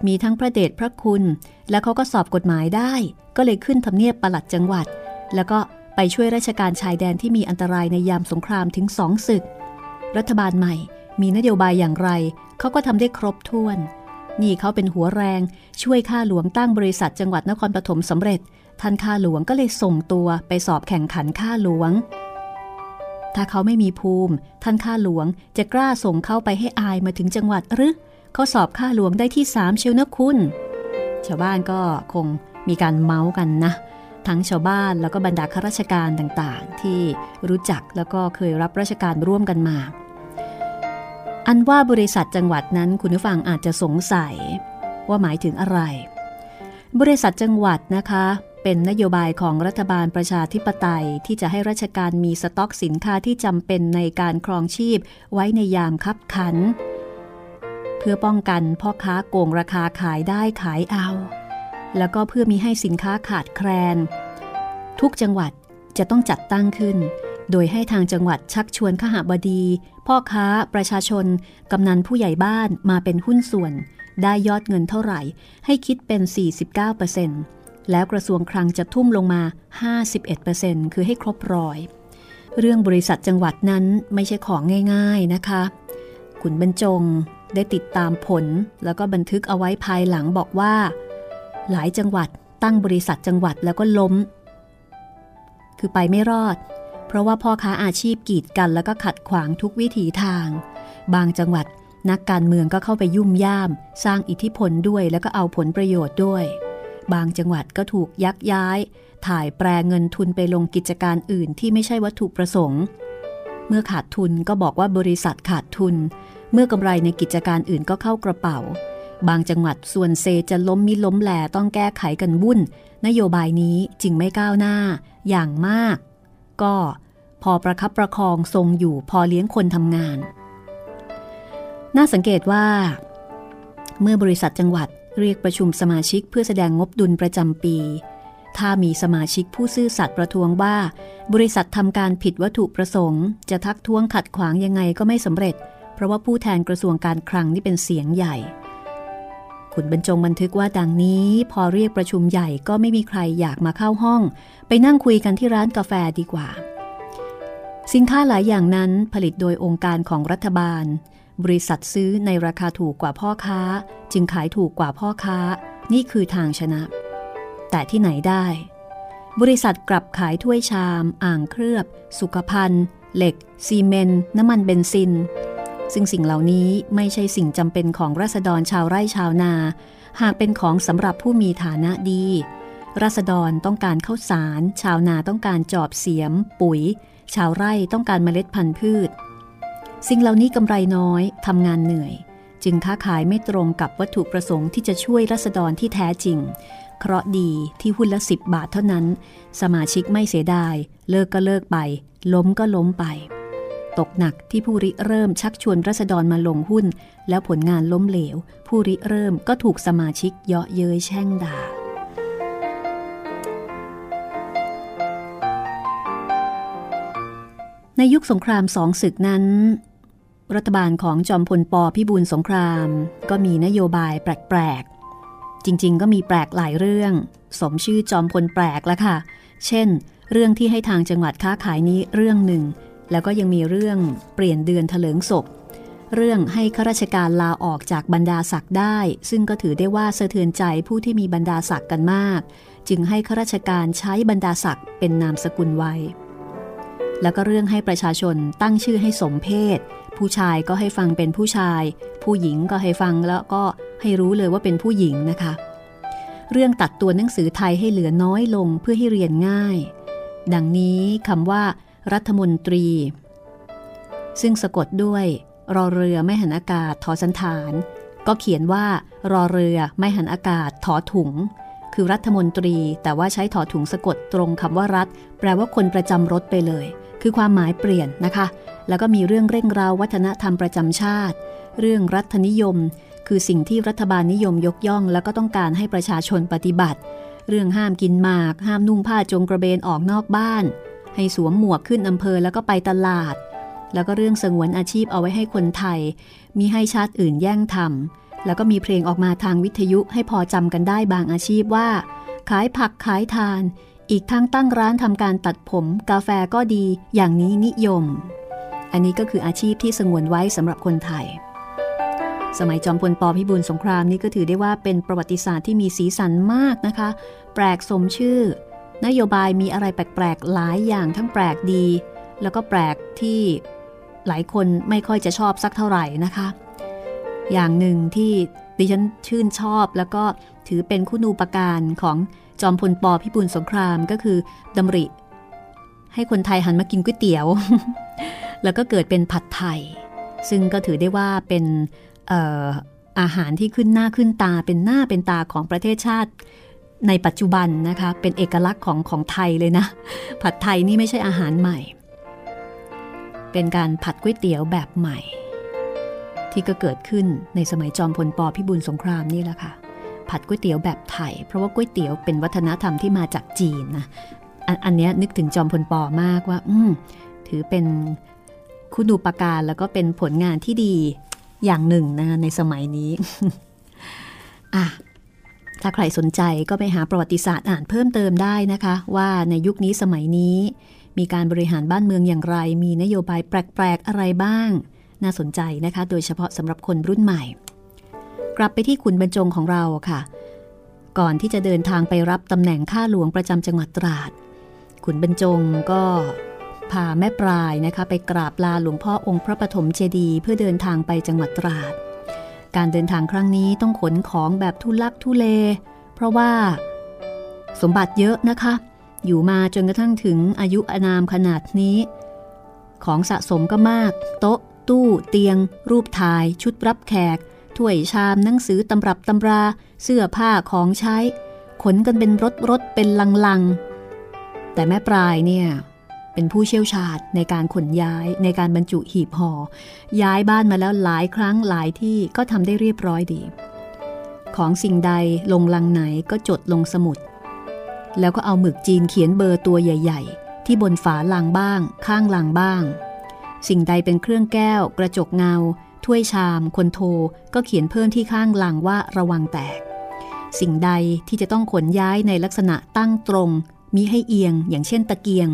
มีทั้งพระเดชพระคุณ แล้วเขาก็สอบกฎหมายได้ ก็เลยขึ้นทำเนียบปลัดจังหวัด แล้วก็ไปช่วยราชการชายแดนที่มีอันตรายในยามสงครามถึงสองศึก รัฐบาลใหม่ มีนโยบายอย่างไร เขาก็ทำได้ครบถ้วน นี่เขาเป็นหัวแรง ช่วยข้าหลวงตั้งบริษัทจังหวัดนครปฐมสำเร็จ ท่านข้าหลวงก็เลยส่งตัวไปสอบแข่งขันข้าหลวง ถ้าเขาไม่มีภูมิ ท่านข้าหลวงจะกล้าส่งเข้าไปให้อายมาถึงจังหวัดหรือเขาสอบข้าหลวงได้ที่สามเชียวนะคุณ ชาวบ้านก็คงมีการเมาส์กันนะทั้งชาวบ้านแล้วก็บรรดาข้าราชการต่างๆ ที่รู้จักแล้วก็เคยรับราชการร่วมกันมา อันว่าบริษัทจังหวัดนั้นคุณผู้ฟังอาจจะสงสัยว่าหมายถึงอะไร บริษัทจังหวัดนะคะ เป็นนโยบายของรัฐบาลประชาธิปไตยที่จะให้ราชการมีสต็อกสินค้าที่จำเป็นในการครองชีพไว้ในยามคับขัน เพื่อป้องกันพ่อค้าโกงราคาขายได้ขายเอา แล้วก็เพื่อมีให้สินค้าขาดแคลน ทุกจังหวัดจะต้องจัดตั้งขึ้น โดยให้ทางจังหวัดชักชวนขหบดี พ่อค้า ประชาชน กำนันผู้ใหญ่บ้านมาเป็นหุ้นส่วน ได้ยอดเงินเท่าไหร่ ให้คิดเป็น 49%แล้วกระทรวงคลังจะทุ่มลงมา 51%คือให้ครบร้อย เรื่องบริษัทจังหวัดนั้นไม่ใช่ของง่ายๆนะคะขุนบรรจงได้ติดตามผล แล้วก็บันทึกเอาไว้ภายหลังบอกว่า หลายจังหวัดตั้งบริษัทจังหวัดแล้วก็ล้ม คือไปไม่รอด ราะว่าพ่อค้าอาชีพกีดกันแล้วก็ขัดขวางทุกวิถีทาง บางจังหวัดนักการเมืองก็เข้าไปยุ่มย่าม สร้างอิทธิพลด้วยแล้วก็เอาผลประโยชน์ด้วย บางจังหวัดก็ถูกยักย้าย ถ่ายแปลเงินทุนไปลงกิจการอื่นที่ไม่ใช่วัตถุประสงค์ เมื่อขาดทุนก็บอกว่าบริษัทขาดทุน เมื่อกำไรในกิจการอื่นก็เข้ากระเป๋า บางจังหวัดส่วนเซจะล้มมิล้มแหลต้องแก้ไขกันวุ่น นโยบายนี้จึงไม่ก้าวหน้า อย่างมาก ก็ พอประคับประคองทรงอยู่พอเลี้ยงคนทำงาน น่าสังเกตว่า เมื่อบริษัทจังหวัดเรียกประชุมสมาชิกเพื่อแสดงงบดุลประจำปี ถ้ามีสมาชิกผู้ซื่อสัตย์ประท้วงว่า บริษัททำการผิดวัตถุประสงค์ จะทักท้วงขัดขวางยังไงก็ไม่สำเร็จ เพราะว่าผู้แทนกระทรวงการคลังนี่เป็นเสียงใหญ่ขุนบรรจงบันทึกว่าดังนี้พอเรียกประชุมใหญ่ก็ไม่มีใครอยากมาเข้าห้อง ไปนั่งคุยกันที่ร้านกาแฟดีกว่า สินค้าหลายอย่างนั้นผลิตโดยองค์การของรัฐบาล บริษัทซื้อในราคาถูกกว่าพ่อค้า จึงขายถูกกว่าพ่อค้า นี่คือทางชนะ แต่ที่ไหนได้ บริษัทกลับขายถ้วยชาม อ่างเคลือบ สุขภัณฑ์ เหล็ก ซีเมนต์น้ำมันเบนซิน ซึ่งสิ่งเหล่านี้ไม่ใช่สิ่งจำเป็นของรัษฎรชาวไร่ชาวนา หากเป็นของสำหรับผู้มีฐานะดีรัษฎรต้องการข้าวสาร ชาวนาต้องการจอบเสียม ปุ๋ย ชาวไร่ต้องการเมล็ดพันธุ์พืช สิ่งเหล่านี้กำไรน้อยทำงานเหนื่อย จึงค้าขายไม่ตรงกับวัตถุประสงค์ที่จะช่วยรัษฎรที่แท้จริง เคราะห์ดีที่หุ้นละสิบบาทเท่านั้น สมาชิกไม่เสียดาย เลิกก็เลิกไป ล้มก็ล้มไป ตกหนักที่ผู้ริเริ่มชักชวนรัษฎรมาลงหุ้น แล้วผลงานล้มเหลว ผู้ริเริ่มก็ถูกสมาชิกเยาะเย้ยแช่งด่า ในยุคสงครามสองศึกนั้น รัฐบาลของจอมพลปพิบูลสงคราม ก็มีนโยบายแปลกๆ จริงๆ ก็มีแปลกหลายเรื่อง สมชื่อจอมพลแปลกล้วค่ะ เช่น เรื่องที่ให้ทางจังหวัดค้าขายนี้เรื่องหนึ่ง แล้วก็ยังมีเรื่องเปลี่ยนเดือนเถลิงศพ เรื่องให้ข้าราชการลาออกจากบรรดาศักดิ์ได้ ซึ่งก็ถือได้ว่าสะเทือนใจผู้ที่มีบรรดาศักดิ์กันมาก จึงให้ข้าราชการใช้บรรดาศักดิ์เป็นนามสกุลไว้ แล้วก็เรื่องให้ประชาชนตั้งชื่อให้สมเพศ ผู้ชายก็ให้ฟังเป็นผู้ชาย ผู้หญิงก็ให้ฟังแล้วก็ให้รู้เลยว่าเป็นผู้หญิงนะคะ เรื่องตัดตัวหนังสือไทยให้เหลือน้อยลงเพื่อให้เรียนง่าย ดังนี้คำว่า รัฐมนตรี ซึ่งสะกดด้วยรอเรือไม่หันอากาศทอสันฐาน ก็เขียนว่ารอเรือไม่หันอากาศถอถุง คือรัฐมนตรี แต่ว่าใช้ถอถุงสะกดตรงคำว่ารัฐ แปลว่าคนประจำรถไปเลย คือความหมายเปลี่ยนนะคะ แล้วก็มีเรื่องเร่งราววัฒนธรรมประจำชาติ เรื่องรัฐนิยม คือสิ่งที่รัฐบาลนิยมยกย่อง แล้วก็ต้องการให้ประชาชนปฏิบัติ เรื่องห้ามกินหมาก ห้ามนุ่งผ้าจงกระเบนออกนอกบ้าน ให้สวมหมวกขึ้นอำเภอแล้วก็ไปตลาด แล้วก็เรื่องสงวนอาชีพเอาไว้ให้คนไทย มีให้ชาติอื่นแย่งทำแล้วก็มีเพลงออกมาทางวิทยุให้พอจำกันได้บางอาชีพว่า ขายผักขายทาน อีกทั้งตั้งร้านทำการตัดผมกาแฟก็ดีอย่างนี้นิยม อันนี้ก็คืออาชีพที่สงวนไว้สำหรับคนไทย สมัยจอมพลปพิบูลสงครามนี่ก็ถือได้ว่าเป็นประวัติศาสตร์ที่มีสีสันมากนะคะ แปลกสมชื่อ นโยบายมีอะไรแปลกๆหลายอย่างทั้งแปลกดี แล้วก็แปลกที่หลายคนไม่ค่อยจะชอบสักเท่าไหร่นะคะ อย่างหนึ่งที่ดิฉันชื่นชอบแล้วก็ถือเป็นคุณูปการของ จอมพลปพิบูลสงครามก็คือดำริ ให้คนไทยหันมากินก๋วยเตี๋ยว แล้วก็เกิดเป็นผัดไทย ซึ่งก็ถือได้ว่าเป็นอออาหารที่ขึ้นหน้าขึ้นตาเป็นหน้าเป็นตาของประเทศชาติในปัจจุบันนะคะเป็นเอกลักษณ์ของของไทยเลยนะ ผัดไทยนี่ไม่ใช่อาหารใหม่ เป็นการผัดก๋วยเตี๋ยวแบบใหม่ ที่ก็เกิดขึ้นในสมัยจอมพลปพิบูลสงครามนี่แหละค่ะ ผัดก๋วยเตี๋ยวแบบไทย เพราะว่าก๋วยเตี๋ยวเป็นวัฒนธรรมที่มาจากจีนนะอันอันนี้นึกถึงจอมพลปอมากว่า อืถือเป็นคุณูปการแล้วก็เป็นผลงานที่ดีอย่างหนึ่งนะในสมัยนี้อะถ้าใครสนใจก็ไปหาประวัติศาสตร์อ่านเพิ่มเติมได้นะคะ ว่าในยุคนี้สมัยนี้ มีการบริหารบ้านเมืองอย่างไร มีนโยบายแปลก ๆ อะไรบ้าง น่าสนใจนะคะ โดยเฉพาะสำหรับคนรุ่นใหม่ กลับไปที่ขุนบรรจงของเราค่ะ ก่อนที่จะเดินทางไปรับตำแหน่งข้าหลวงประจำจังหวัดตราด ขุนบรรจงก็พาแม่ปลายนะคะไปกราบลาหลวงพ่อองค์พระปฐมเจดีย์เพื่อเดินทางไปจังหวัดตราด การเดินทางครั้งนี้ต้องขนของแบบทุลักทุเล เพราะว่าสมบัติเยอะนะคะ อยู่มาจนกระทั่งถึงอายุอนามขนาดนี้ ของสะสมก็มาก โต๊ะ ตู้ เตียง รูปถ่าย ชุดรับแขก ถ้วยชามหนังสือตำรับตำราเสื้อผ้าของใช้ ขนกันเป็นรถรถเป็นลังๆ แต่แม่ปลายเนี่ยเป็นผู้เชี่ยวชาญในการขนย้ายในการบรรจุหีบห่อย้ายบ้านมาแล้วหลายครั้งหลายที่ก็ทำได้เรียบร้อยดี ของสิ่งใดลงลังไหนก็จดลงสมุด แล้วก็เอาหมึกจีนเขียนเบอร์ตัวใหญ่ ๆ ที่บนฝาลังบ้าง ข้างลังบ้าง สิ่งใดเป็นเครื่องแก้ว กระจกเงา ถ้วยชามคนโทก็เขียนเพิ่มที่ข้างลังว่าระวังแตก สิ่งใดที่จะต้องขนย้ายในลักษณะตั้งตรง มิให้เอียง อย่างเช่นตะเกียง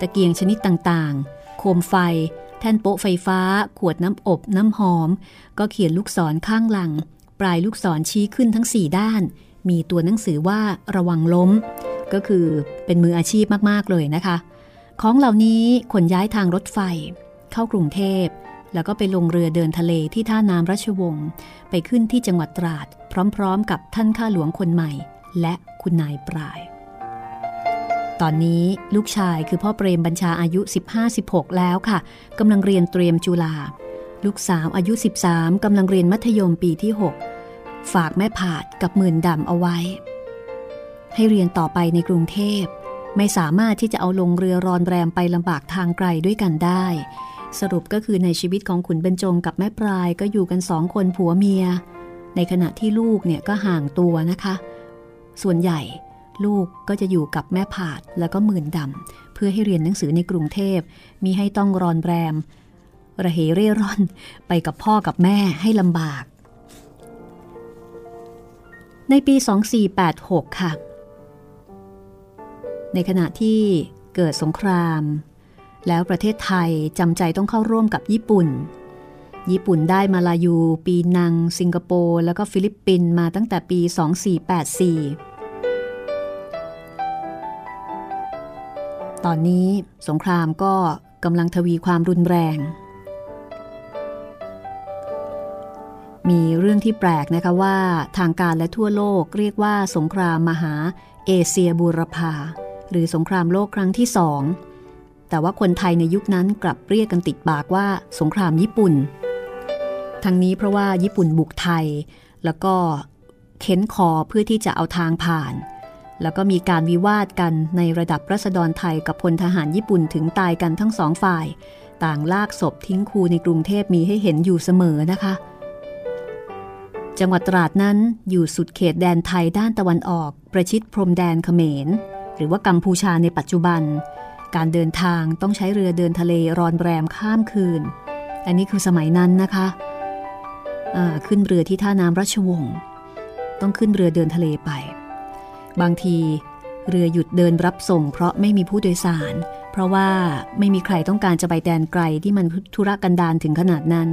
ตะเกียงชนิดต่างๆ โคมไฟ แท่นโป๊ะไฟฟ้า ขวดน้ำอบ น้ำหอม ก็เขียนลูกศรข้างหลัง ปลายลูกศรชี้ขึ้นทั้ง4ด้าน มีตัวหนังสือว่าระวังล้ม ก็คือเป็นมืออาชีพมากๆเลยนะคะ ของเหล่านี้ขนย้ายทางรถไฟ เข้ากรุงเทพ แล้วก็ไปลงเรือเดินทะเลที่ท่าน้ำราชวงศ์ไปขึ้นที่จังหวัดตราด พร้อมๆ กับท่านข้าหลวงคนใหม่ และคุณนายปลาย ตอนนี้ลูกชายคือพ่อเปรมบัญชาอายุ 15-16 แล้วค่ะกำลังเรียนเตรียมจุฬาลูกสาวอายุ 13กำลังเรียนมัธยมปีที่ 6 ฝากแม่ผาดกับหมื่นดำเอาไว้ ให้เรียนต่อไปในกรุงเทพไม่สามารถที่จะเอาลงเรือรอนแรมไปลำบากทางไกลด้วยกันได้ สรุปก็คือในชีวิตของขุนเบญจงกับแม่ปลายก็อยู่กันสองคนผัวเมีย ในขณะที่ลูกเนี่ยก็ห่างตัวนะคะ ส่วนใหญ่ลูกก็จะอยู่กับแม่ผาดแล้วก็หมื่นดำเพื่อให้เรียนหนังสือในกรุงเทพมีให้ต้องรอนแรม ระเหเร่ร่อนไปกับพ่อกับแม่ให้ลำบาก ในปี 2486 ค่ะ ในขณะที่เกิดสงคราม แล้วประเทศไทยจำใจต้องเข้าร่วมกับญี่ปุ่น ญี่ปุ่นได้มาลายู ปีนัง สิงคโปร์แล้วก็ฟิลิปปินส์มาตั้งแต่ปี 2484 ตอนนี้สงครามก็กำลังทวีความรุนแรง มีเรื่องที่แปลกนะคะว่าทางการและทั่วโลกเรียกว่าสงครามมหาเอเชียบูรพาหรือสงครามโลกครั้งที่สอง แต่ว่าคนไทยในยุคนั้นกลับเรียกกันติดปากว่าสงครามญี่ปุ่น ทั้งนี้เพราะว่าญี่ปุ่นบุกไทย แล้วก็เค้นคอเพื่อที่จะเอาทางผ่าน แล้วก็มีการวิวาทกันในระดับรัษฎรไทยกับพลทหารญี่ปุ่นถึงตายกันทั้งสองฝ่าย ต่างลากศพทิ้งคูในกรุงเทพมีให้เห็นอยู่เสมอนะคะ จังหวัดตราดนั้นอยู่สุดเขตแดนไทยด้านตะวันออก ประชิดพรมแดนเขมร หรือว่ากัมพูชาในปัจจุบัน การเดินทางต้องใช้เรือเดินทะเลรอนแรมข้ามคืน อันนี้คือสมัยนั้นนะคะขึ้นเรือที่ท่าน้ำราชวงศ์ต้องขึ้นเรือเดินทะเลไป บางทีเรือหยุดเดินรับส่ง เพราะไม่มีผู้โดยสาร เพราะว่าไม่มีใครต้องการจะไปแดนไกลที่มันธุรกันดารถึงขนาดนั้น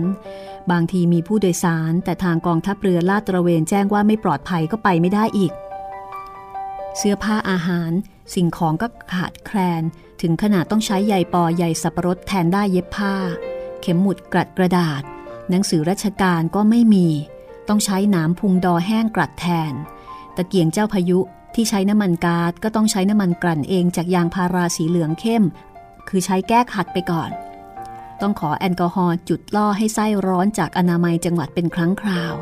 บางทีมีผู้โดยสาร แต่ทางกองทัพเรือลาดตระเวนแจ้งว่าไม่ปลอดภัยก็ไปไม่ได้อีก เสื้อผ้าอาหาร สิ่งของก็ขาดแคลน ถึงขนาดต้องใช้ใยปอใยสับปะรดแทนได้เย็บผ้า เข็มหมุดกรัดกระดาษ หนังสือราชการก็ไม่มี ต้องใช้นามพุงดอแห้งกรัดแทน ตะเกียงเจ้าพายุที่ใช้น้ำมันกาดก็ต้องใช้น้ำมันกลั่นเองจากยางพาราสีเหลืองเข้ม คือใช้แก้ขัดไปก่อน ต้องขอแอลกอฮอล์จุดล่อให้ไส้ร้อนจากอนามัยจังหวัดเป็นครั้งคราว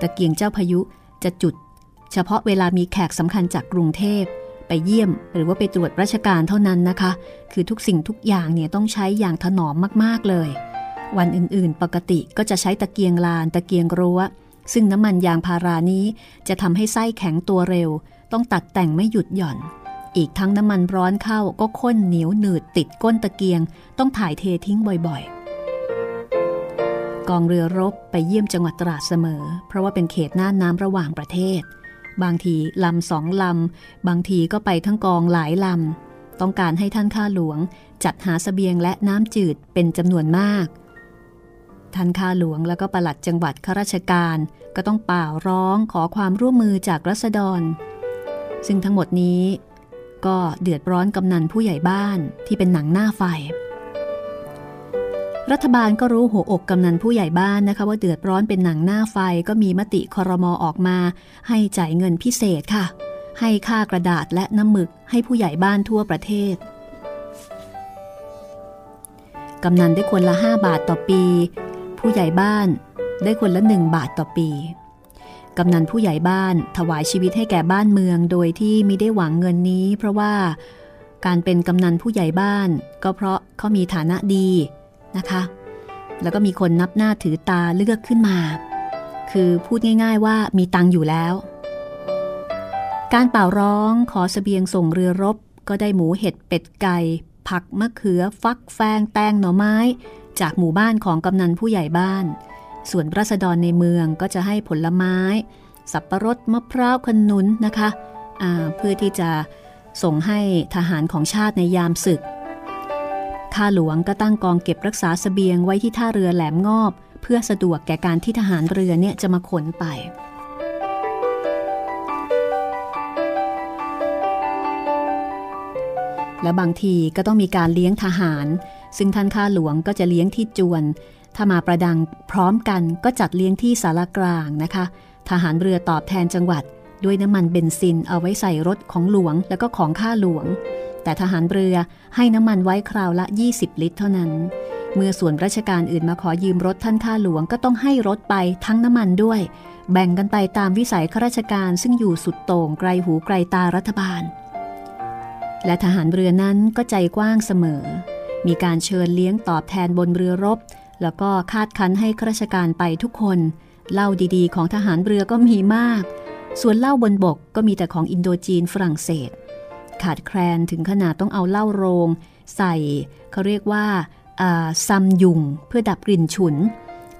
ตะเกียงเจ้าพายุจะจุด เฉพาะเวลามีแขกสำคัญจากกรุงเทพ ไปเยี่ยมหรือว่าไปตรวจราชการเท่านั้นนะคะ คือทุกสิ่งทุกอย่างเนี่ยต้องใช้อย่างถนอมมากๆเลย วันอื่นๆ ปกติก็จะใช้ตะเกียงลานตะเกียงรั้วซึ่งน้ำมันยางพารานี้จะทำให้ไส้แข็งตัวเร็ว ต้องตัดแต่งไม่หยุดหย่อน อีกทั้งน้ำมันร้อนเข้าก็ข้นเหนียวหนืดติดก้นตะเกียง ต้องถ่ายเททิ้งบ่อยๆ กองเรือรบไปเยี่ยมจังหวัดตราดเสมอ เพราะว่าเป็นเขตหน่าน้ำระหว่างประเทศ บางทีลำสองลำ บางทีก็ไปทั้งกองหลายลำ ต้องการให้ท่านข้าหลวง จัดหาสเสบียงและน้ำจืดเป็นจำนวนมาก ท่านข้าหลวงแล้วก็ปลัดจังหวัดข้าราชการ ก็ต้องป่าร้องขอความร่วมมือจากรัษฎร ซึ่งทั้งหมดนี้ ก็เดือดร้อนกำนันผู้ใหญ่บ้านที่เป็นหนังหน้าไฟ รัฐบาลก็รู้หัวอกกำนันผู้ใหญ่บ้านนะคะว่าเดือดร้อนเป็นหนังหน้าไฟก็มีมติคอรมอออกมา ให้จ่ายเงินพิเศษค่ะ ให้ค่ากระดาษและน้ำหมึกให้ผู้ใหญ่บ้านทั่วประเทศกำนันได้คนละ 5 บาทต่อปี ผู้ใหญ่บ้านได้คนละ 1 บาทต่อปี กำนันผู้ใหญ่บ้านถวายชีวิตให้แก่บ้านเมือง โดยที่ไม่ได้หวังเงินนี้ เพราะว่าการเป็นกำนันผู้ใหญ่บ้าน ก็เพราะเขามีฐานะดี นะคะ แล้วก็มีคนนับหน้าถือตาเลือกขึ้นมา คือพูดง่ายๆว่ามีตังอยู่แล้ว การเป่าร้องขอสเสบียงส่งเรือรบ ก็ได้หมูเห็ดเป็ดไก่ ผักมะเขือ ฟักแฟงแตงหน่อไม้ จากหมู่บ้านของกำนันผู้ใหญ่บ้าน ส่วนรัษฎรในเมืองก็จะให้ผลไม้ สับประรดมะพร้าวขนุนนะคะะเพื่อที่จะส่งให้ทหารของชาติในยามศึก ข้าหลวงก็ตั้งกองเก็บรักษาสเสบียงไว้ที่ท่าเรือแหลมงอบ เพื่อสะดวกแก่การที่ทหารเรือเนี่ยจะมาขนไปและบางทีก็ต้องมีการเลี้ยงทหาร ซึ่งท่านข้าหลวงก็จะเลี้ยงที่จวน ถ้ามาประดังพร้อมกันก็จัดเลี้ยงที่สารกลางนะคะ ทหารเรือตอบแทนจังหวัด ด้วยน้ำมันเบนซินเอาไว้ใส่รถของหลวงแล้วก็ของข้าหลวง แต่ทหารเรือให้น้ำมันไว้คราวละ 20 ลิตรเท่านั้น เมื่อส่วนราชการอื่นมาขอยืมรถท่านข้าหลวงก็ต้องให้รถไปทั้งน้ำมันด้วย แบ่งกันไปตามวิสัยข้าราชการซึ่งอยู่สุดโต่งไกลหูไกลตารัฐบาล และทหารเรือนั้นก็ใจกว้างเสมอ มีการเชิญเลี้ยงตอบแทนบนเรือรบ แล้วก็คาดคันให้ข้าราชการไปทุกคนเหล้าดีๆ ของทหารเรือก็มีมาก ส่วนเหล้าบนบกก็มีแต่ของอินโดจีนฝรั่งเศส ขาดแคลนถึงขนาดต้องเอาเหล้าโรง ใส่เขาเรียกว่าซัมยุงเพื่อดับกลิ่นฉุน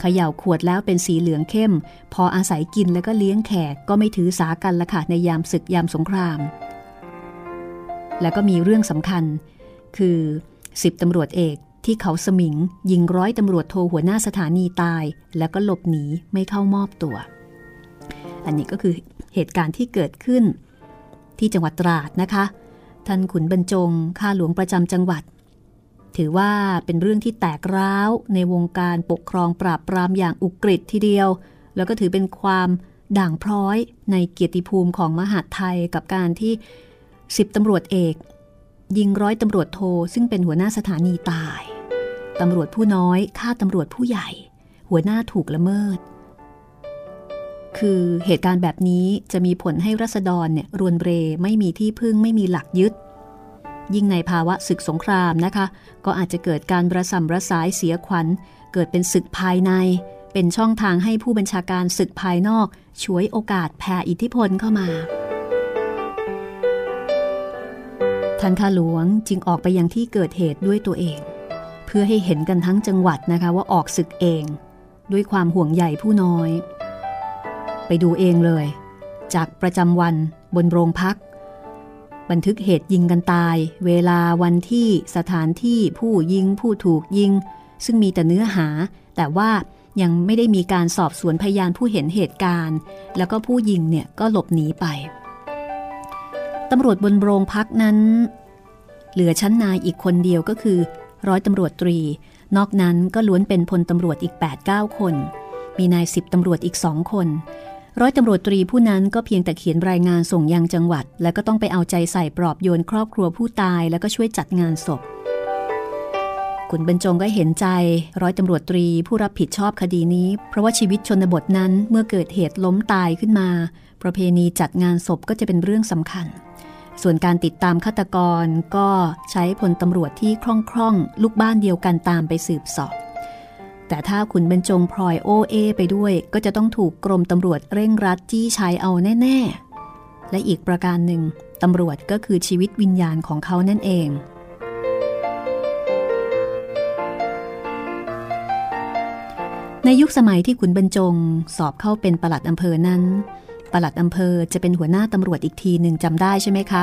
เขย่าขวดแล้วเป็นสีเหลืองเข้ม พออาศัยกินแล้วก็เลี้ยงแขกก็ไม่ถือสากันละค่ะในยามศึกยามสงคราม แล้วก็มีเรื่องสำคัญ คือสิบตำรวจเอกที่เขาสมิง ยิงร้อยตำรวจโทหัวหน้าสถานีตาย แล้วก็หลบหนีไม่เข้ามอบตัว อันนี้ก็คือเหตุการณ์ที่เกิดขึ้นที่จังหวัดตราดนะคะ ท่านขุนบรรจงข้าหลวงประจำจังหวัด ถือว่าเป็นเรื่องที่แตกร้าวในวงการปกครองปราบปรามอย่างอุกฤษทีเดียว แล้วก็ถือเป็นความด่างพร้อยในเกียรติภูมิของมหาดไทยกับการที่สิบตำรวจเอก ยิงร้อยตำรวจโทซึ่งเป็นหัวหน้าสถานีตายตำรวจผู้น้อยฆ่าตำรวจผู้ใหญ่ หัวหน้าถูกละเมิด คือเหตุการณ์แบบนี้จะมีผลให้รัษฎรเนี่ยรวนเรไม่มีที่พึ่งไม่มีหลักยึด ยิ่งในภาวะศึกสงครามนะคะ ก็อาจจะเกิดการระสำระสายเสียขวัญ เกิดเป็นศึกภายใน เป็นช่องทางให้ผู้บัญชาการศึกภายนอกช่วยโอกาสแผ่อิทธิพลเข้ามาท่านข้าหลวงจึงออกไปยังที่เกิดเหตุด้วยตัวเอง เพื่อให้เห็นกันทั้งจังหวัดนะคะว่าออกศึกเอง ด้วยความห่วงใหญ่ผู้น้อย ไปดูเองเลย จากประจำวันบนโรงพัก บันทึกเหตุยิงกันตาย เวลาวันที่สถานที่ผู้ยิงผู้ถูกยิง ซึ่งมีแต่เนื้อหา แต่ว่ายังไม่ได้มีการสอบสวนพยานผู้เห็นเหตุการณ์ แล้วก็ผู้ยิงเนี่ยก็หลบหนีไปตำรวจบนโรงพักนั้น เหลือชั้นนายอีกคนเดียวก็คือ ร้อยตำรวจตรี นอกนั้นก็ล้วนเป็นพลตำรวจอีก 8-9 คน มีนายสิบตำรวจอีกสองคน ร้อยตำรวจตรีผู้นั้นก็เพียงแต่เขียนรายงานส่งยังจังหวัด แล้วก็ต้องไปเอาใจใส่ปลอบโยนครอบครัวผู้ตายแล้วก็ช่วยจัดงานศพขุนบรรจงก็เห็นใจร้อยตำรวจตรีผู้รับผิดชอบคดีนี้ เพราะว่าชีวิตชนบทนั้นเมื่อเกิดเหตุล้มตายขึ้นมา ประเพณีจัดงานศพก็จะเป็นเรื่องสำคัญ ส่วนการติดตามฆาตกรก็ใช้พลตำรวจที่คล่องๆลูกบ้านเดียวกันตามไปสืบสอบ แต่ถ้าขุนบรรจงพลอยโอเอไปด้วย ก็จะต้องถูกกรมตำรวจเร่งรัดจี้ชัยเอาแน่ ๆ และอีกประการหนึ่งตำรวจก็คือชีวิตวิญญาณของเขานั่นเอง ในยุคสมัยที่ขุนบรรจง สอบเข้าเป็นประหลัดอำเภอนั้นประหลัดอำเภอจะเป็นหัวหน้าตำรวจอีกทีหนึ่งจำได้ใช่ไหมคะ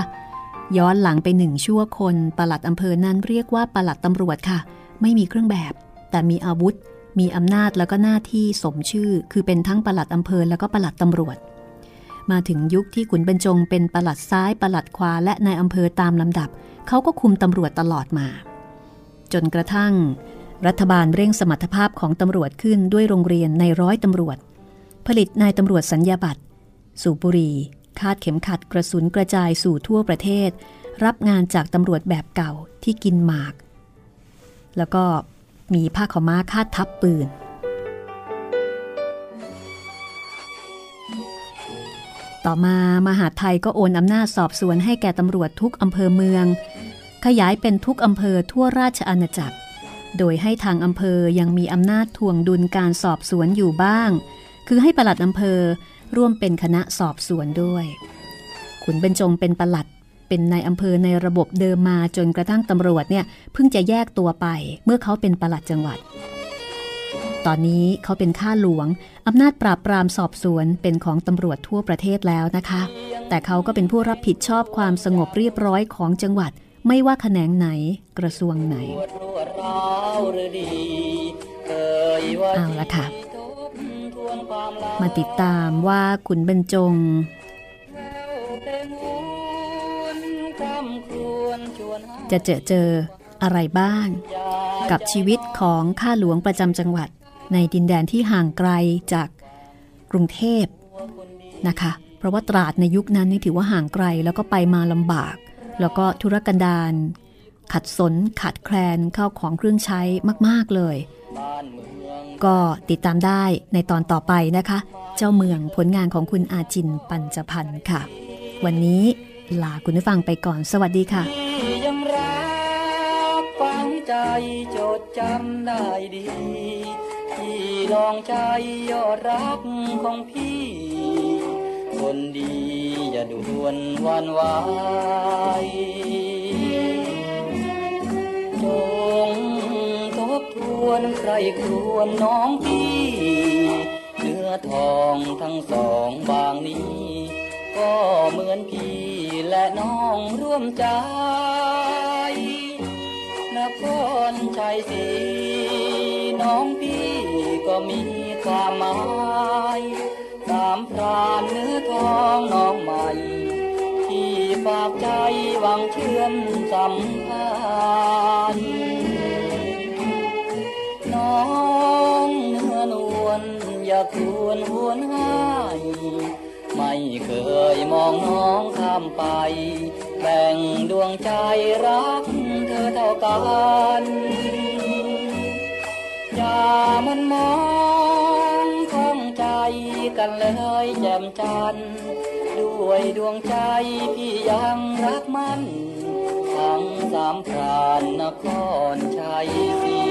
ย้อนหลังไปหนึ่งชั่วคนประหลัดอำเภอนั้นเรียกว่าประหลัดตำรวจค่ะ ไม่มีเครื่องแบบ แต่มีอาวุธ มีอำนาจแล้วก็หน้าที่สมชื่อ คือเป็นทั้งประหลัดอำเภอแล้วก็ประหลัดตำรวจ มาถึงยุคที่ขุนบรรจงเป็นประหลัดซ้ายประหลัดขวาและนายอำเภอตามลำดับ เขาก็คุมตำรวจตลอดมา จนกระทั่ง รัฐบาลเร่งสมรรถภาพของตำรวจขึ้นด้วยโรงเรียนในร้อยตำรวจ ผลิตนายตำรวจสัญญาบัตร สูบบุหรี่คาดเข็มขัดกระสุนกระจายสู่ทั่วประเทศ รับงานจากตำรวจแบบเก่าที่กินหมาก แล้วก็ มีผ้าขาวม้าคาดทับปืน ต่อมามหาไทยก็โอนอำนาจสอบสวนให้แก่ตำรวจทุกอำเภอเมือง ขยายเป็นทุกอำเภอทั่วราชอาณาจักร โดยให้ทางอำเภอยังมีอำนาจทวงดุลการสอบสวนอยู่บ้าง คือให้ปลัดอำเภอร่วมเป็นคณะสอบสวนด้วย ขุนเบญจงเป็นปลัด เป็นนายอำเภอในระบบเดิมมาจนกระทั่งตำรวจเนี่ยเพิ่งจะแยกตัวไปเมื่อเขาเป็นปลัดจังหวัด ตอนนี้เขาเป็นข้าหลวงอำนาจปราบปรามสอบสวนเป็นของตำรวจทั่วประเทศแล้วนะคะ แต่เขาก็เป็นผู้รับผิดชอบความสงบเรียบร้อยของจังหวัด ไม่ว่าแขนงไหนกระทรวงไหนเอาละค่ะมาติดตามว่าขุนบรรจง จะเจอเจออะไรบ้าง กับชีวิตของข้าหลวงประจำจังหวัด ในดินแดนที่ห่างไกลจากกรุงเทพนะคะ เพราะว่าตราดในยุคนั้นนี่ถือว่าห่างไกลแล้วก็ไปมาลำบาก แล้วก็ธุรกันดารขัดสนขัดแคลนเข้าของเครื่องใช้มาก ๆ เลย ก็ติดตามได้ในตอนต่อไปนะคะ เจ้าเมืองผลงานของคุณอาจินปัญจพันธ์ค่ะ วันนี้ ลาคุณผู้ฟังไปก่อน สวัสดีค่ะยังรักฝังใจจดจำได้ดีที่ลองใจยอดรักของพี่ คนดีอย่าด่วนวันไหวจงทบทวนใครครวนน้องพี่เนื้อทองทั้งสองบางนี้ ก็เหมือนพี่ และน้องร่วมใจ นครชัยศรีน้องพี่ก็มีความหมายสามพรานเนื้อทองน้องใหม่ ที่ฝากใจหวังเชื่อมสัมพันธ์น้องเนื้อนวลอย่าควรหวนหาย ไม่เคยมองน้องข้ามไปแบ่งดวงใจรักเธอเท่ากันอย่ามันมองข้องใจกันเลยแจ่มจันทร์ด้วยดวงใจพี่ยังรักมัน ทั้งสามพรานนครชัยศรี